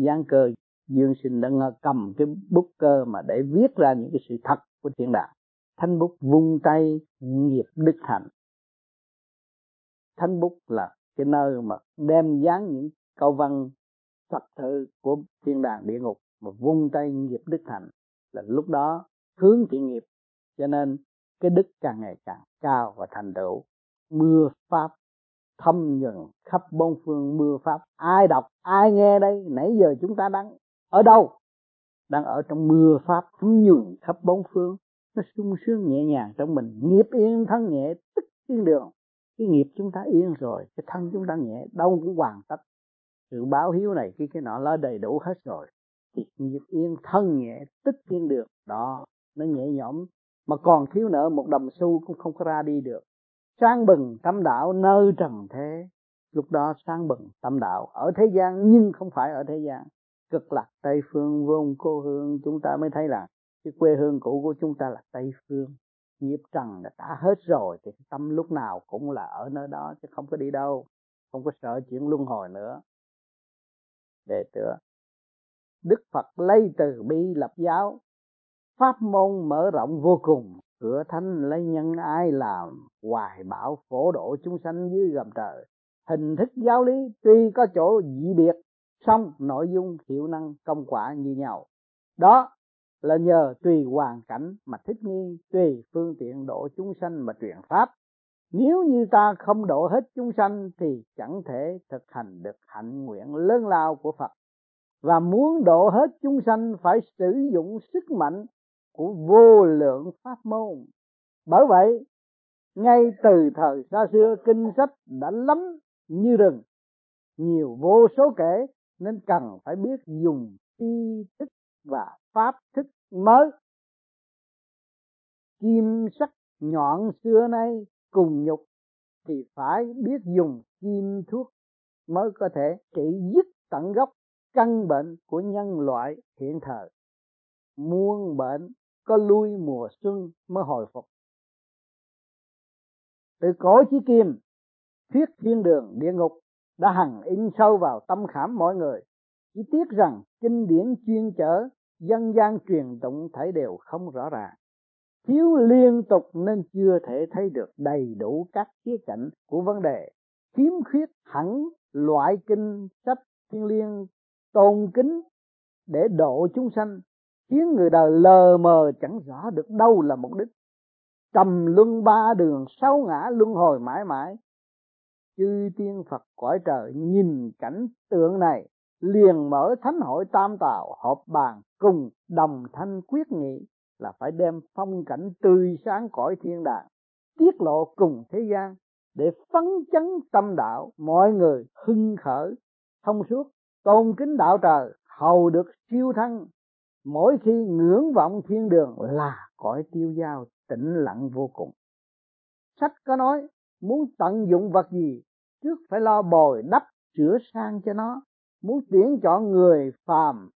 gián cơ, dương sinh đã cầm cái bút cơ mà để viết ra những cái sự thật của thiên đàng thanh bút vung tay, nghiệp đức hạnh. Thanh bút là cái nơi mà đem dán những câu văn thật sự của thiên đàng địa ngục mà vung tay nghiệp đức hạnh là lúc đó hướng thiện nghiệp. Cho nên cái đức càng ngày càng cao và thành tựu. Mưa, pháp thâm nhuần khắp bốn phương mưa pháp. Ai đọc, ai nghe đây? Nãy giờ chúng ta đang ở đâu? Đang ở trong mưa pháp thấm nhuần khắp bốn phương. Nó sung sướng nhẹ nhàng trong mình. Nghiệp yên thân nhẹ, tức yên đường. Cái nghiệp chúng ta yên rồi, cái thân chúng ta nhẹ, đâu cũng hoàn tất. Sự báo hiếu này, cái cái nọ là đầy đủ hết rồi. Thì nghiệp yên thân nhẹ, tức yên đường. Đó, nó nhẹ nhõm. Mà còn thiếu nợ, một đồng xu cũng không có ra đi được sáng bừng tâm đạo nơi trần thế. Lúc đó sáng bừng tâm đạo ở thế gian, nhưng không phải ở thế gian. Cực lạc tây phương, vốn cô hương, chúng ta mới thấy là cái quê hương cũ của chúng ta là tây phương. Nghiệp trần đã đã hết rồi, thì tâm lúc nào cũng là ở nơi đó, chứ không có đi đâu, không có sợ chuyện luân hồi nữa. Để tựa đức phật lấy từ bi lập giáo, pháp môn mở rộng vô cùng cửa thánh lấy nhân ai làm, hoài bảo phổ độ chúng sanh dưới gầm trời. Hình thức giáo lý, tuy có chỗ dị biệt, song nội dung, hiệu năng, công quả như nhau. Đó là nhờ tùy hoàn cảnh mà thích nghi, tùy phương tiện độ chúng sanh mà truyền pháp. Nếu như ta không độ hết chúng sanh, thì chẳng thể thực hành được hạnh nguyện lớn lao của Phật. Và muốn độ hết chúng sanh, phải sử dụng sức mạnh của vô lượng pháp môn. Bởi vậy, ngay từ thời xa xưa, kinh sách đã lắm như rừng. Nhiều vô số kể nên cần phải biết dùng tri thức và pháp thức mới. Kim sắc nhọn xưa nay cùng nhục thì phải biết dùng kim thuốc mới có thể trị dứt tận gốc căn bệnh của nhân loại hiện thời. Muôn bệnh có lui mùa xuân mới hồi phục. Từ cổ chí kim, thuyết thiên đường địa ngục đã hằng in sâu vào tâm khảm mọi người. Chỉ tiếc rằng kinh điển chuyên chở, dân gian truyền tụng thấy đều không rõ ràng. Thiếu liên tục nên chưa thể thấy được đầy đủ các khía cạnh của vấn đề. Khiếm khuyết hẳn loại kinh sách thiên liêng tôn kính để độ chúng sanh khiến người đời lờ mờ chẳng rõ được đâu là mục đích. Trầm luân ba đường, sáu ngã luân hồi mãi mãi. Chư tiên phật cõi trời nhìn cảnh tượng này, liền mở thánh hội tam tào họp bàn cùng đồng thanh quyết nghị là phải đem phong cảnh tươi sáng cõi thiên đàng, tiết lộ cùng thế gian để phấn chấn tâm đạo, mọi người hưng khởi. Thông suốt, tôn kính đạo trời, hầu được siêu thăng mỗi khi ngưỡng vọng thiên đường là cõi tiêu dao tĩnh lặng vô cùng. Sách có nói, muốn tận dụng vật gì, trước phải lo bồi đắp, sửa sang cho nó. Muốn tuyển chọn người phàm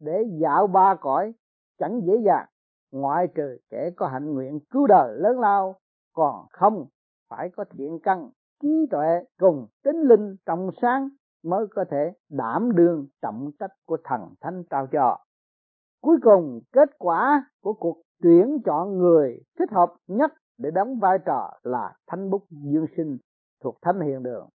để dạo ba cõi, chẳng dễ dàng. Ngoại trừ kẻ có hạnh nguyện cứu đời lớn lao, còn không phải có thiện căn, trí tuệ cùng tính linh trong sáng mới có thể đảm đương trọng trách của thần thánh trao cho cuối cùng, kết quả của cuộc tuyển chọn người thích hợp nhất để đóng vai trò là thánh bút dương sinh thuộc thánh hiện đường.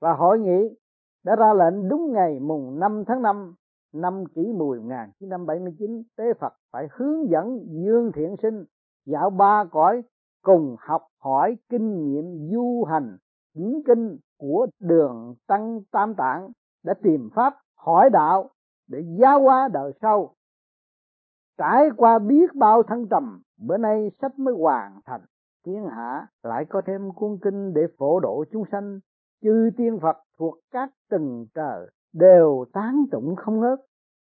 Và hội nghị đã ra lệnh đúng ngày mùng 5 tháng 5 năm kỷ mùi 1979 tế Phật phải hướng dẫn Dương Thiện Sinh dạo ba cõi cùng học hỏi kinh nghiệm du hành chính kinh của đường tăng tam tạng đã tìm pháp, hỏi đạo để giáo hóa đời sau. Trải qua biết bao thăng trầm, bữa nay sách mới hoàn thành. Thiên hạ lại có thêm cuốn kinh để phổ độ chúng sanh. Chư tiên phật thuộc các tầng trời đều tán tụng không ngớt.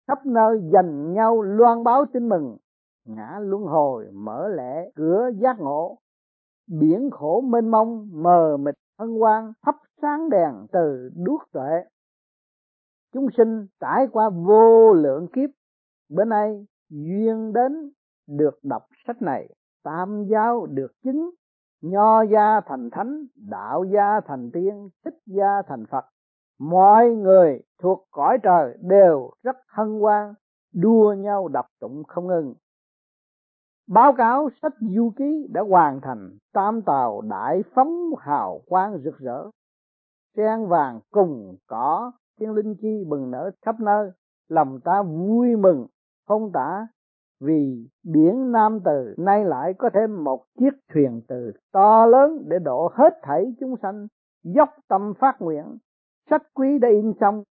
Khắp nơi dành nhau loan báo tin mừng. Ngã luân hồi mở lẽ cửa giác ngộ. Biển khổ mênh mông, mờ mịt, hân hoan, thắp sáng đèn từ đuốc tuệ chúng sinh trải qua vô lượng kiếp, bữa nay duyên đến được đọc sách này, tam giáo được chứng, nho gia thành thánh, đạo gia thành tiên, thích gia thành phật. Mọi người thuộc cõi trời đều rất hân hoan, đua nhau đọc tụng không ngừng. Báo cáo sách du ký đã hoàn thành, tam tàu đại phóng hào quang rực rỡ. Sen vàng cùng cỏ tiếng linh chi bừng nở khắp nơi, lòng ta vui mừng. Không tả, vì biển Nam Từ nay lại có thêm một chiếc thuyền từ to lớn để độ hết thảy chúng sanh, dốc tâm phát nguyện, sách quý đã in xong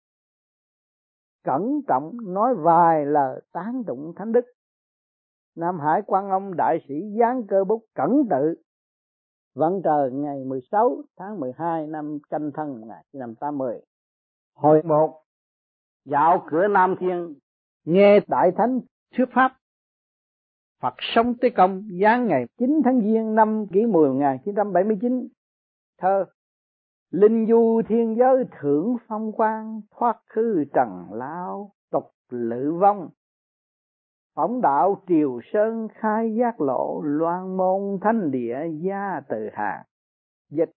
cẩn trọng nói vài lời tán tụng thánh đức. Nam Hải quan ông đại sĩ giáng cơ bút cẩn tự vận trời ngày 16 tháng 12 năm canh thân 1980 hồi một, dạo cửa Nam Thiên, nghe đại thánh, thuyết pháp, Phật sống tới công, giáng ngày 9 tháng Giêng năm kỷ 10 1979 thơ, linh du thiên giới thưởng phong quang, thoát khứ trần lao tục lự vong, phóng đạo triều sơn khai giác lộ, loan môn thanh địa gia từ hàng dịch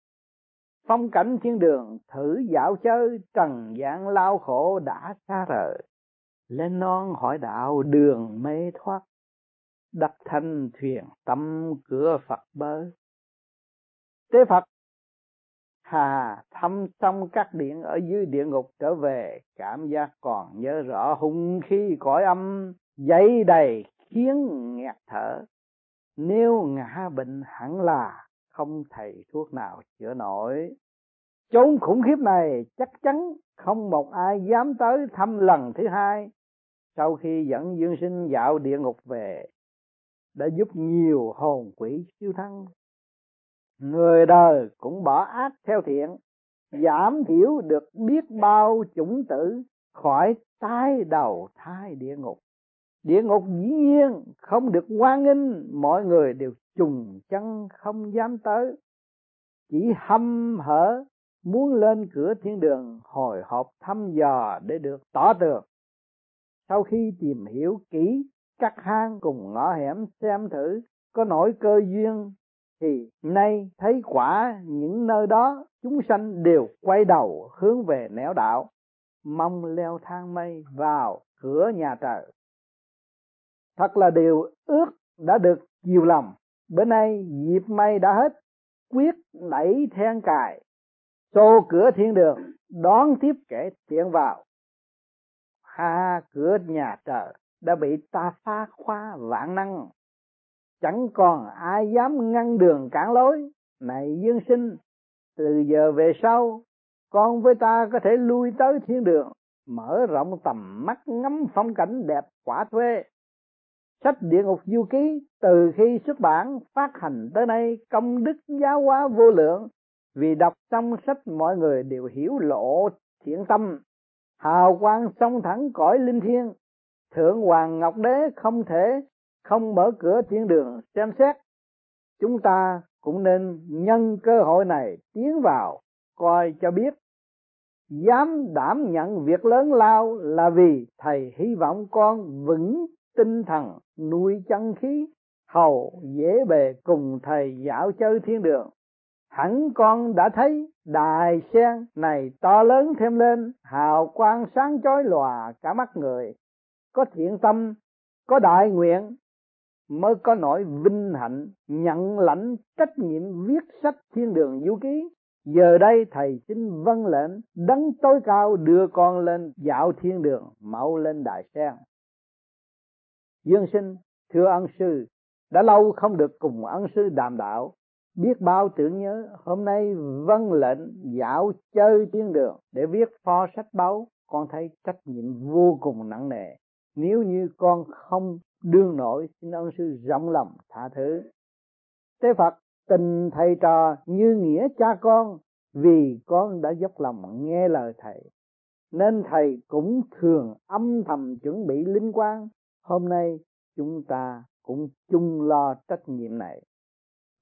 phong cảnh thiên đường, thử dạo chơi, trần gian lao khổ đã xa rời. Lên non hỏi đạo, đường mê thoát. Đắc thanh thuyền, tâm cửa phật bơi tế phật, hà, thăm xong các điện ở dưới địa ngục trở về, cảm giác còn nhớ rõ hung khi cõi âm, dậy đầy, khiến nghẹt thở. Nếu ngã bệnh hẳn là không thầy thuốc nào chữa nổi. Chốn khủng khiếp này chắc chắn không một ai dám tới thăm lần thứ hai. Sau khi dẫn dương sinh dạo địa ngục về, đã giúp nhiều hồn quỷ siêu thăng. Người đời cũng bỏ ác theo thiện, giảm thiểu được biết bao chủng tử khỏi tai đầu thai địa ngục địa ngục dĩ nhiên không được hoan nghênh, mọi người đều trùng chân không dám tới. Chỉ hâm hở muốn lên cửa thiên đường hồi hộp thăm dò để được tỏ tường. Sau khi tìm hiểu kỹ các hang cùng ngõ hẻm xem thử có nổi cơ duyên, thì nay thấy quả những nơi đó chúng sanh đều quay đầu hướng về nẻo đạo, mong leo thang mây vào cửa nhà trời thật là điều ước đã được chiều lòng. Bữa nay dịp may đã hết, quyết đẩy then cài, xô cửa thiên đường, đón tiếp kẻ tiến vào. Ha, cửa nhà trời đã bị ta phá khóa vạn năng. Chẳng còn ai dám ngăn đường cản lối. Này dương sinh, từ giờ về sau, con với ta có thể lui tới thiên đường, mở rộng tầm mắt ngắm phong cảnh đẹp quả thuê sách địa ngục du ký từ khi xuất bản phát hành tới nay công đức giáo hóa vô lượng. Vì đọc xong sách, mọi người đều hiểu lộ thiện tâm, hào quang song thẳng cõi linh thiêng. Thượng hoàng ngọc đế không thể không mở cửa thiên đường xem xét. Chúng ta cũng nên nhân cơ hội này tiến vào, coi cho biết. Dám đảm nhận việc lớn lao là vì thầy hy vọng con vững tinh thần nuôi chân khí, hầu dễ bề cùng thầy dạo chơi thiên đường. Hẳn con đã thấy đài sen này to lớn thêm lên, hào quang sáng chói lòa cả mắt người. Có thiện tâm, có đại nguyện, mới có nỗi vinh hạnh nhận lãnh trách nhiệm viết sách thiên đường du ký. Giờ đây thầy xin vâng lệnh, đấng tối cao đưa con lên dạo thiên đường mau lên đại sen dương sinh, thưa ân sư, đã lâu không được cùng ân sư đàm đạo. Biết bao tưởng nhớ, hôm nay vâng lệnh dạo chơi thiên đường để viết pho sách báo, con thấy trách nhiệm vô cùng nặng nề. Nếu như con không đương nổi, xin ân sư rộng lòng tha thứ. Tế phật, tình thầy trò như nghĩa cha con, vì con đã dốc lòng nghe lời thầy, nên thầy cũng thường âm thầm chuẩn bị linh quan hôm nay chúng ta cũng chung lo trách nhiệm này.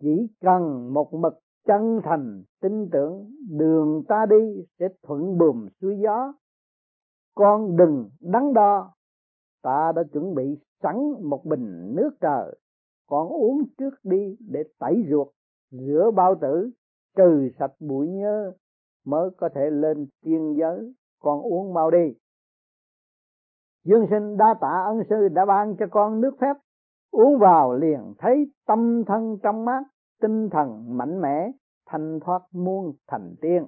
Chỉ cần một mực chân thành, tin tưởng đường ta đi sẽ thuận buồm xuôi gió. Con đừng đắn đo, ta đã chuẩn bị sẵn một bình nước trời. Con uống trước đi để tẩy ruột, rửa bao tử, trừ sạch bụi nhơ mới có thể lên tiên giới. Con uống mau đi dương sinh đa tạ ân sư đã ban cho con nước phép. Uống vào liền thấy tâm thân trong mát, tinh thần mạnh mẽ, thanh thoát muôn thành tiên.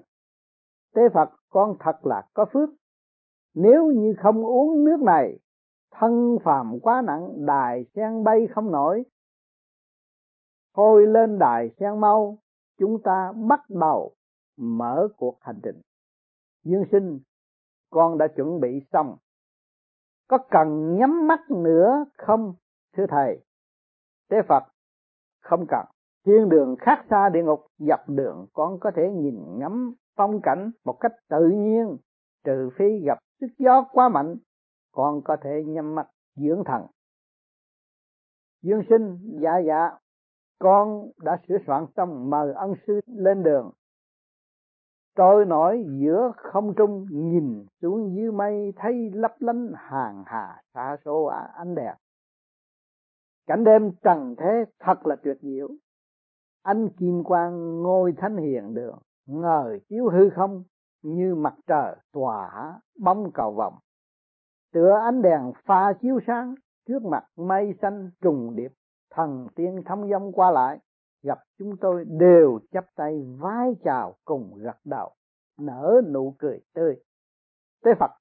Tế phật, con thật là có phước. Nếu như không uống nước này, thân phàm quá nặng, đài sen bay không nổi. Thôi lên đài sen mau, chúng ta bắt đầu mở cuộc hành trình. Dương sinh, con đã chuẩn bị xong có cần nhắm mắt nữa không, thưa thầy? Thế phật, không cần. Thiên đường khác xa địa ngục, dọc đường con có thể nhìn ngắm phong cảnh một cách tự nhiên, trừ phi gặp sức gió quá mạnh, con có thể nhắm mắt dưỡng thần. Dương sinh dạ dạ con đã sửa soạn xong mời ân sư lên đường trôi nổi giữa không trung, nhìn xuống dưới mây, thấy lấp lánh hàng hà xa số ánh đèn. Cảnh đêm trần thế thật là tuyệt diệu. Anh kim quang ngôi thánh hiền đường, ngời chiếu hư không, như mặt trời tỏa bóng cầu vòng tựa ánh đèn pha chiếu sáng trước mặt mây xanh trùng điệp, thần tiên thông dong qua lại gặp chúng tôi đều chắp tay vái chào cùng gật đầu, nở nụ cười tươi. Tế phật,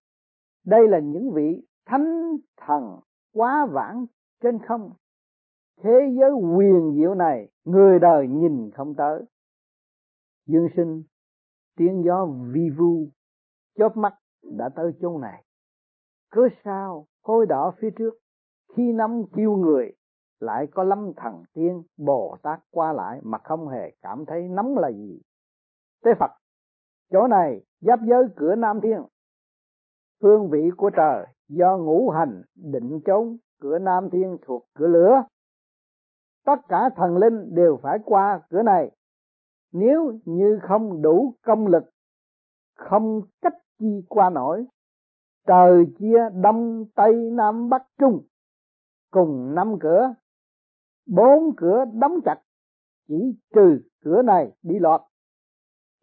đây là những vị thánh thần quá vãng trên không. Thế giới quyền diệu này người đời nhìn không tới. Dương sinh, tiếng gió vi vu, chớp mắt đã tới chỗ này. Cớ sao khôi đỏ phía trước, khi nắm kêu người lại có lâm thần tiên bồ tát qua lại mà không hề cảm thấy nóng là gì. Tế phật, chỗ này giáp giới cửa nam thiên. Phương vị của trời do ngũ hành định chốn, cửa nam thiên thuộc cửa lửa. Tất cả thần linh đều phải qua cửa này. Nếu như không đủ công lực, không cách chi qua nổi, trời chia đông tây nam bắc trung, cùng năm cửa bốn cửa đóng chặt, chỉ trừ cửa này đi lọt.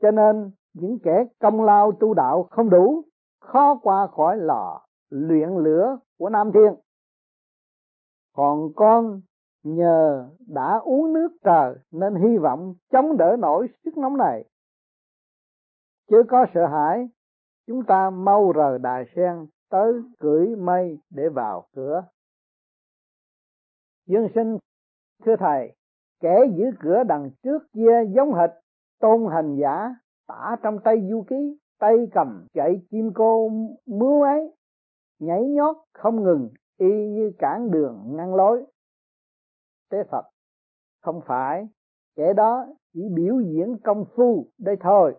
Cho nên những kẻ công lao tu đạo không đủ, khó qua khỏi lò luyện lửa của nam thiên. Còn con nhờ đã uống nước trời nên hy vọng chống đỡ nổi sức nóng này. Chứ có sợ hãi, chúng ta mau rời đài sen tới cưỡi mây để vào cửa. Dương sinh thưa thầy, kẻ giữ cửa đằng trước kia giống hệt tôn hành giả tả trong tay du ký, tay cầm chạy chim cô mướu ấy. Nhảy nhót không ngừng, y như cản đường ngăn lối. Tế phật, không phải, kẻ đó chỉ biểu diễn công phu đây thôi.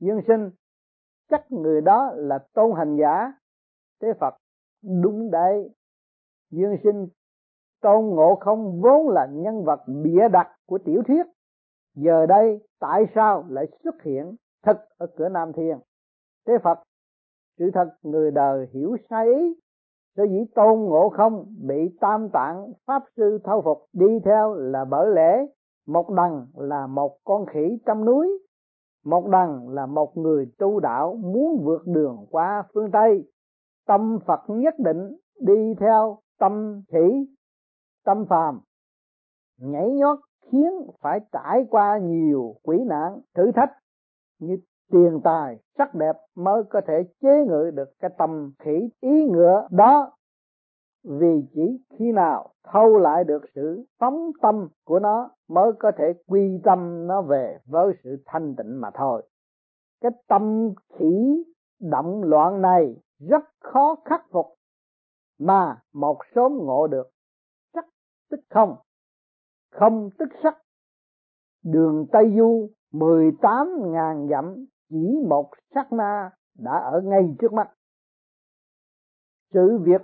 Dương sinh, chắc người đó là tôn hành giả. Tế phật, đúng đấy. Dương sinh tôn ngộ không vốn là nhân vật bịa đặt của tiểu thuyết. Giờ đây, tại sao lại xuất hiện thật ở cửa nam thiên? Tế phật, sự thật người đời hiểu sai ý. Sở dĩ tôn ngộ không bị tam tạng pháp sư thâu phục đi theo là bởi lẽ một đằng là một con khỉ trong núi, một đằng là một người tu đạo muốn vượt đường qua phương tây. Tâm phật nhất định đi theo tâm khỉ tâm phàm. Nhảy nhót khiến phải trải qua nhiều quỷ nạn, thử thách như tiền tài, sắc đẹp mới có thể chế ngự được cái tâm khỉ ý ngựa đó. Vì chỉ khi nào thâu lại được sự phóng tâm của nó mới có thể quy tâm nó về với sự thanh tịnh mà thôi. Cái tâm khỉ động loạn này rất khó khắc phục, mà một sớm ngộ được tức không? Không tức sắc. Đường Tây Du 18 ngàn dặm, chỉ một sát na đã ở ngay trước mắt. Sự việc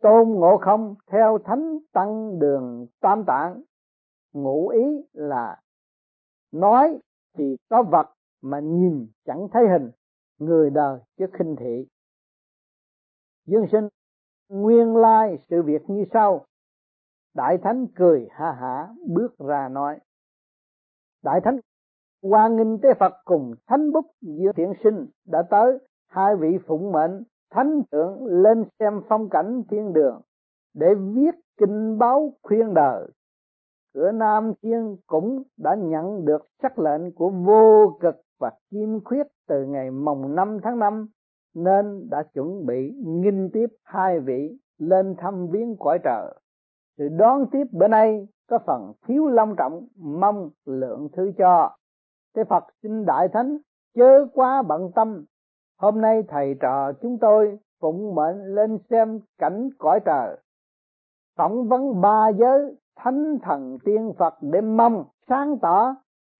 tôn ngộ không theo thánh tăng đường tam tạng, ngụ ý là nói thì có vật mà nhìn chẳng thấy hình, người đời chứ khinh thị. Dương sinh, nguyên lai sự việc như sau đại thánh cười ha hả, bước ra nói, đại thánh, qua nghênh tế Phật cùng thánh bút giữa thiện sinh đã tới, hai vị phụng mệnh, thánh thượng lên xem phong cảnh thiên đường để viết kinh báo khuyên đời. Cửa Nam Thiên cũng đã nhận được sắc lệnh của vô cực và kim khuyết từ ngày mồng 5 tháng 5 nên đã chuẩn bị nghinh tiếp hai vị lên thăm viếng cõi trời. Sự đón tiếp bữa nay có phần thiếu long trọng mong lượng thứ cho Thế Phật xin Đại Thánh chớ quá bận tâm. Hôm nay thầy trò chúng tôi phụng mệnh lên xem cảnh cõi trời. tổng vấn ba giới thánh thần tiên Phật để mong sáng tỏ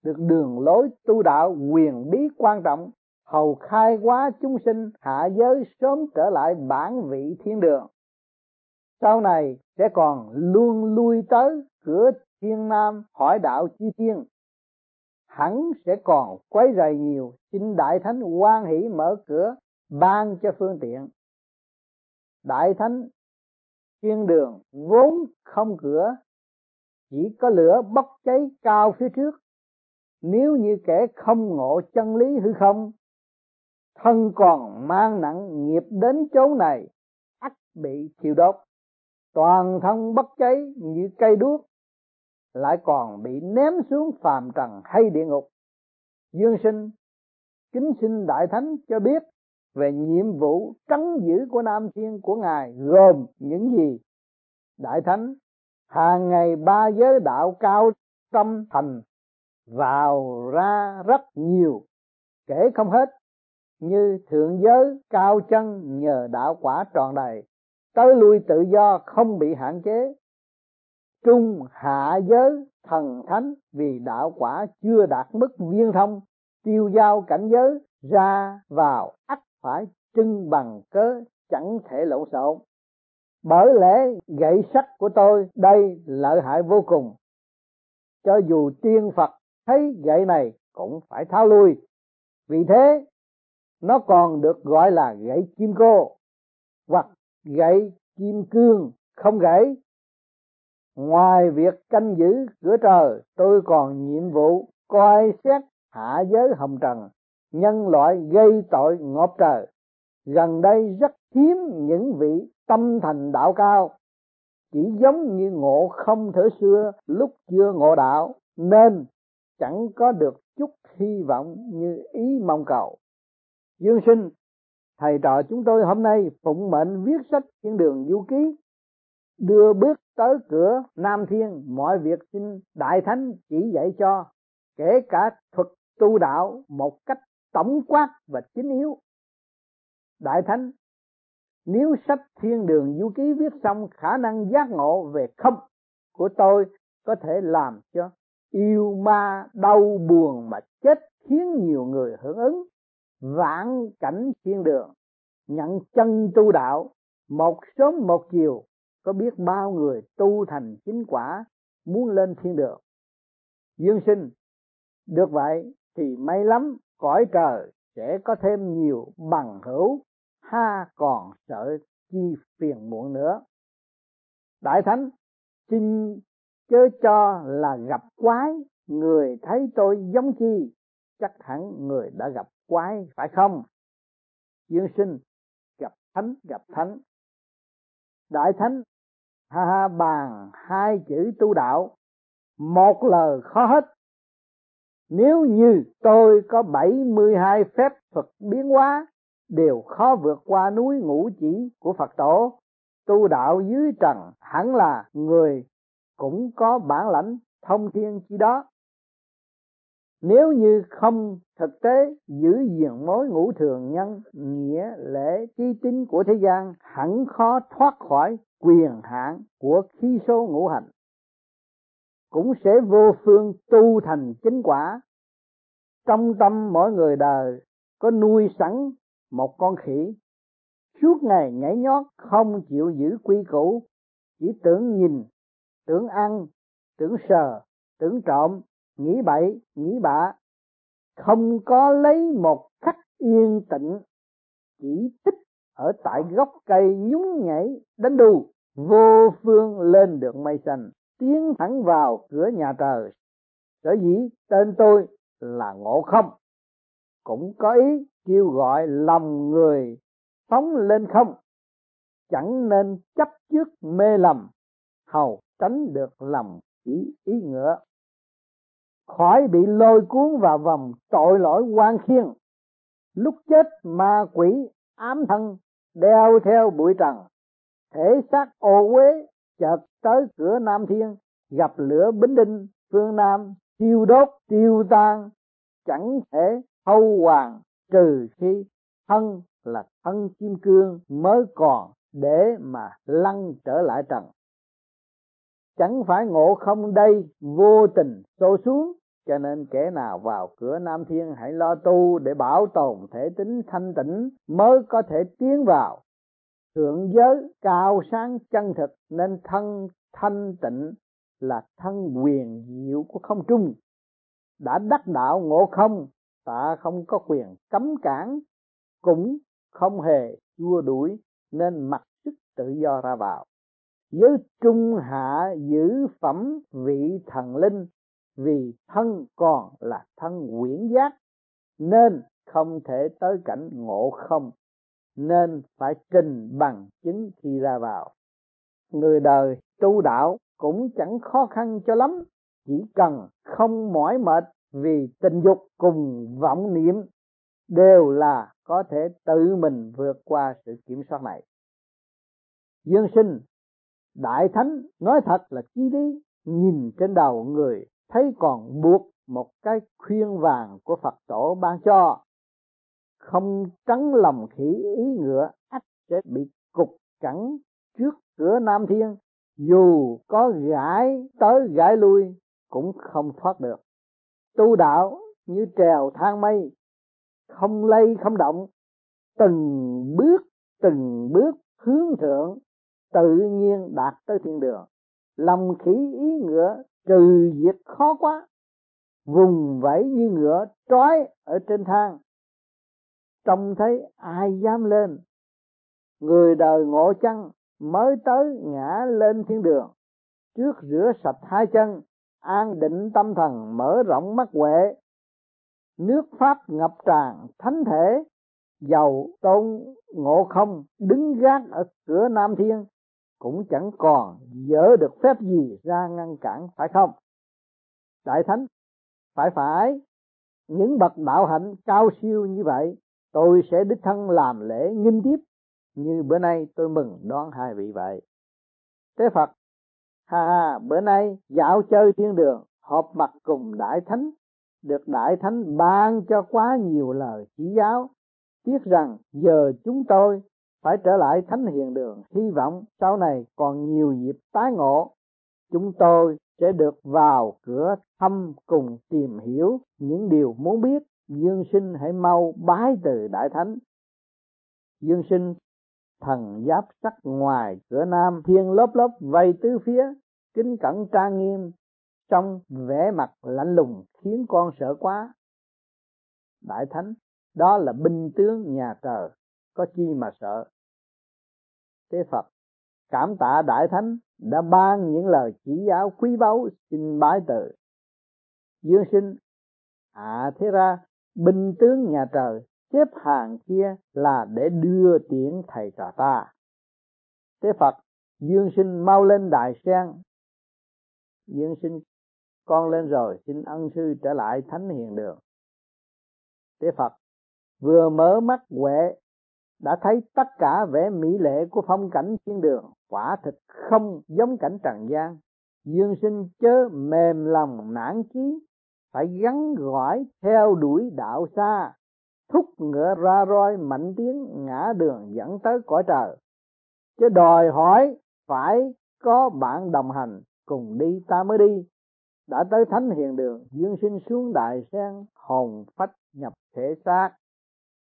được đường lối tu đạo quyền bí quan trọng, hầu khai hóa chúng sinh hạ giới sớm trở lại bản vị thiên đường sau này sẽ còn luôn lui tới cửa thiên nam hỏi đạo chi thiên. Hẳn sẽ còn quấy rầy nhiều, xin đại thánh quan hỷ mở cửa, ban cho phương tiện. Đại thánh, thiên đường vốn không cửa, chỉ có lửa bốc cháy cao phía trước. Nếu như kẻ không ngộ chân lý hư không, thân còn mang nặng nghiệp đến chốn này ắt bị thiêu đốt toàn thân bất cháy như cây đuốc, lại còn bị ném xuống phàm trần hay địa ngục. Dương sinh, kính xin đại thánh cho biết về nhiệm vụ trấn giữ của nam thiên của ngài gồm những gì? Đại thánh, hàng ngày ba giới đạo cao tâm thành, vào ra rất nhiều, kể không hết, như thượng giới cao chân nhờ đạo quả tròn đầy tới lui tự do không bị hạn chế. Trung hạ giới thần thánh vì đạo quả chưa đạt mức viên thông, tiêu giao cảnh giới ra vào ắt phải trưng bằng cớ chẳng thể lộn xộn. Bởi lẽ gậy sắt của tôi đây lợi hại vô cùng. Cho dù tiên phật thấy gậy này cũng phải tháo lui. Vì thế, nó còn được gọi là gậy kim cô hoặc gậy kim cương không gãy. Ngoài việc canh giữ cửa trời, tôi còn nhiệm vụ coi xét hạ giới hồng trần, nhân loại gây tội ngọt trời. Gần đây rất hiếm những vị tâm thành đạo cao. Chỉ giống như ngộ không thể xưa, lúc chưa ngộ đạo, nên chẳng có được chút hy vọng như ý mong cầu. Dương sinh thầy trò chúng tôi hôm nay phụng mệnh viết sách thiên đường du ký, đưa bước tới cửa nam thiên. Mọi việc xin đại thánh chỉ dạy cho, kể cả thuật tu đạo một cách tổng quát và chính yếu. Đại thánh, nếu sách thiên đường du ký viết xong, khả năng giác ngộ về không của tôi có thể làm cho yêu ma đau buồn mà chết khiến nhiều người hưởng ứng vãn cảnh thiên đường, nhận chân tu đạo, một sớm một chiều, có biết bao người tu thành chính quả, muốn lên thiên đường. Dương sinh, được vậy thì may lắm, cõi trời sẽ có thêm nhiều bằng hữu, ha còn sợ chi phiền muộn nữa. Đại thánh, xin chớ cho là gặp quái, người thấy tôi giống chi, chắc hẳn người đã gặp quái, phải không? Dương sinh, gặp thánh gặp thánh. Đại thánh, ha ha, bàn hai chữ tu đạo. Một lời khó hết. Nếu như tôi có 72 phép thuật biến hóa, đều khó vượt qua núi ngũ chỉ của Phật tổ. Tu đạo dưới trần hẳn là người cũng có bản lãnh thông thiên chi đó nếu như không thực tế giữ gìn mối ngũ thường nhân, nghĩa, lễ chi tín của thế gian, hẳn khó thoát khỏi quyền hạn của khí số ngũ hành. Cũng sẽ vô phương tu thành chính quả. Trong tâm mỗi người đời có nuôi sẵn một con khỉ. Suốt ngày nhảy nhót, không chịu giữ quy củ. Chỉ tưởng nhìn, tưởng ăn, tưởng sờ, tưởng trộm nghĩ bậy, nghĩ bạ. Không có lấy một khắc yên tĩnh. Chỉ tích ở tại gốc cây nhún nhảy đánh đu. Vô phương lên được mây xanh. Tiến thẳng vào cửa nhà trời sở dĩ tên tôi là ngộ không. Cũng có ý kêu gọi lòng người phóng lên không. Chẳng nên chấp trước mê lầm. Hầu tránh được lòng ý ý ngựa khỏi bị lôi cuốn vào vòng tội lỗi quan khiên. Lúc chết, ma quỷ, ám thân đeo theo bụi trần, thể xác ô uế chợt tới cửa nam thiên, gặp lửa bính đinh, phương nam tiêu đốt, tiêu tan, chẳng thể hâu hoàng, trừ khi thân là thân kim cương mới còn để mà lăn trở lại trần chẳng phải ngộ không đây, vô tình xô xuống. Cho nên kẻ nào vào cửa nam thiên hãy lo tu để bảo tồn thể tính thanh tịnh mới có thể tiến vào. Thượng giới cao sáng chân thực nên thân thanh tịnh là thân quyền diệu của không trung. Đã đắc đạo ngộ không, ta không có quyền cấm cản, cũng không hề xua đuổi nên mặc sức tự do ra vào giới trung hạ giữ phẩm vị thần linh, vì thân còn là thân quyển giác, nên không thể tới cảnh ngộ không, nên phải trình bằng chứng khi ra vào. Người đời tu đạo cũng chẳng khó khăn cho lắm, chỉ cần không mỏi mệt vì tình dục cùng vọng niệm, đều là có thể tự mình vượt qua sự kiểm soát này. Dương sinh đại thánh nói thật là chi lý nhìn trên đầu người, thấy còn buộc một cái khuyên vàng của phật tổ ban cho. Không trắng lòng khỉ ý ngựa, ách sẽ bị cục cẳng trước cửa nam thiên. Dù có gãi tới gãi lui, cũng không thoát được. Tu đạo như trèo thang mây, không lay không động. Từng bước từng bước hướng thượng tự nhiên đạt tới thiên đường. Lòng khỉ ý ngựa trừ diệt khó quá. Vùng vẫy như ngựa trói ở trên thang. Trông thấy ai dám lên? Người đời ngộ chăng mới tới ngã lên thiên đường? Trước rửa sạch hai chân, an định tâm thần, mở rộng mắt huệ. Nước pháp ngập tràn thánh thể, giàu tôn ngộ không đứng gác ở cửa nam thiên cũng chẳng còn dỡ được phép gì ra ngăn cản, phải không? Đại thánh, phải phải, những bậc đạo hạnh cao siêu như vậy, tôi sẽ đích thân làm lễ nghiêm tiếp. Như bữa nay tôi mừng đón hai vị vậy. Thế phật, ha ha, bữa nay dạo chơi thiên đường, họp mặt cùng đại thánh. Được đại thánh ban cho quá nhiều lời chỉ giáo, tiếc rằng giờ chúng tôi phải trở lại thánh hiền đường. Hy vọng sau này còn nhiều dịp tái ngộ, chúng tôi sẽ được vào cửa thăm cùng tìm hiểu những điều muốn biết. Dương sinh hãy mau bái từ đại thánh. Dương sinh, thần giáp sắc ngoài cửa nam, thiên lớp lớp vây tứ phía, kính cẩn trang nghiêm, trong vẻ mặt lạnh lùng khiến con sợ quá. Đại thánh, đó là binh tướng nhà trời có chi mà sợ. Thế phật, cảm tạ đại thánh đã ban những lời chỉ giáo quý báu xin bái từ. Dương sinh à thế ra binh tướng nhà trời, xếp hàng kia là để đưa tiễn thầy trò ta. Thế phật, dương sinh mau lên đại sen. Dương sinh, con lên rồi, xin ân sư trở lại thánh hiền đường. Thế phật, vừa mở mắt huệ đã thấy tất cả vẻ mỹ lệ của phong cảnh thiên đường, quả thực không giống cảnh trần gian. Dương sinh chớ mềm lòng nản chí, phải gắn gỏi theo đuổi đạo xa. Thúc ngựa ra roi mạnh tiếng ngã đường dẫn tới cõi trời. Chứ đòi hỏi phải có bạn đồng hành cùng đi ta mới đi. Đã tới thánh hiền đường, dương sinh xuống đại sen, hồn phách nhập thể xác.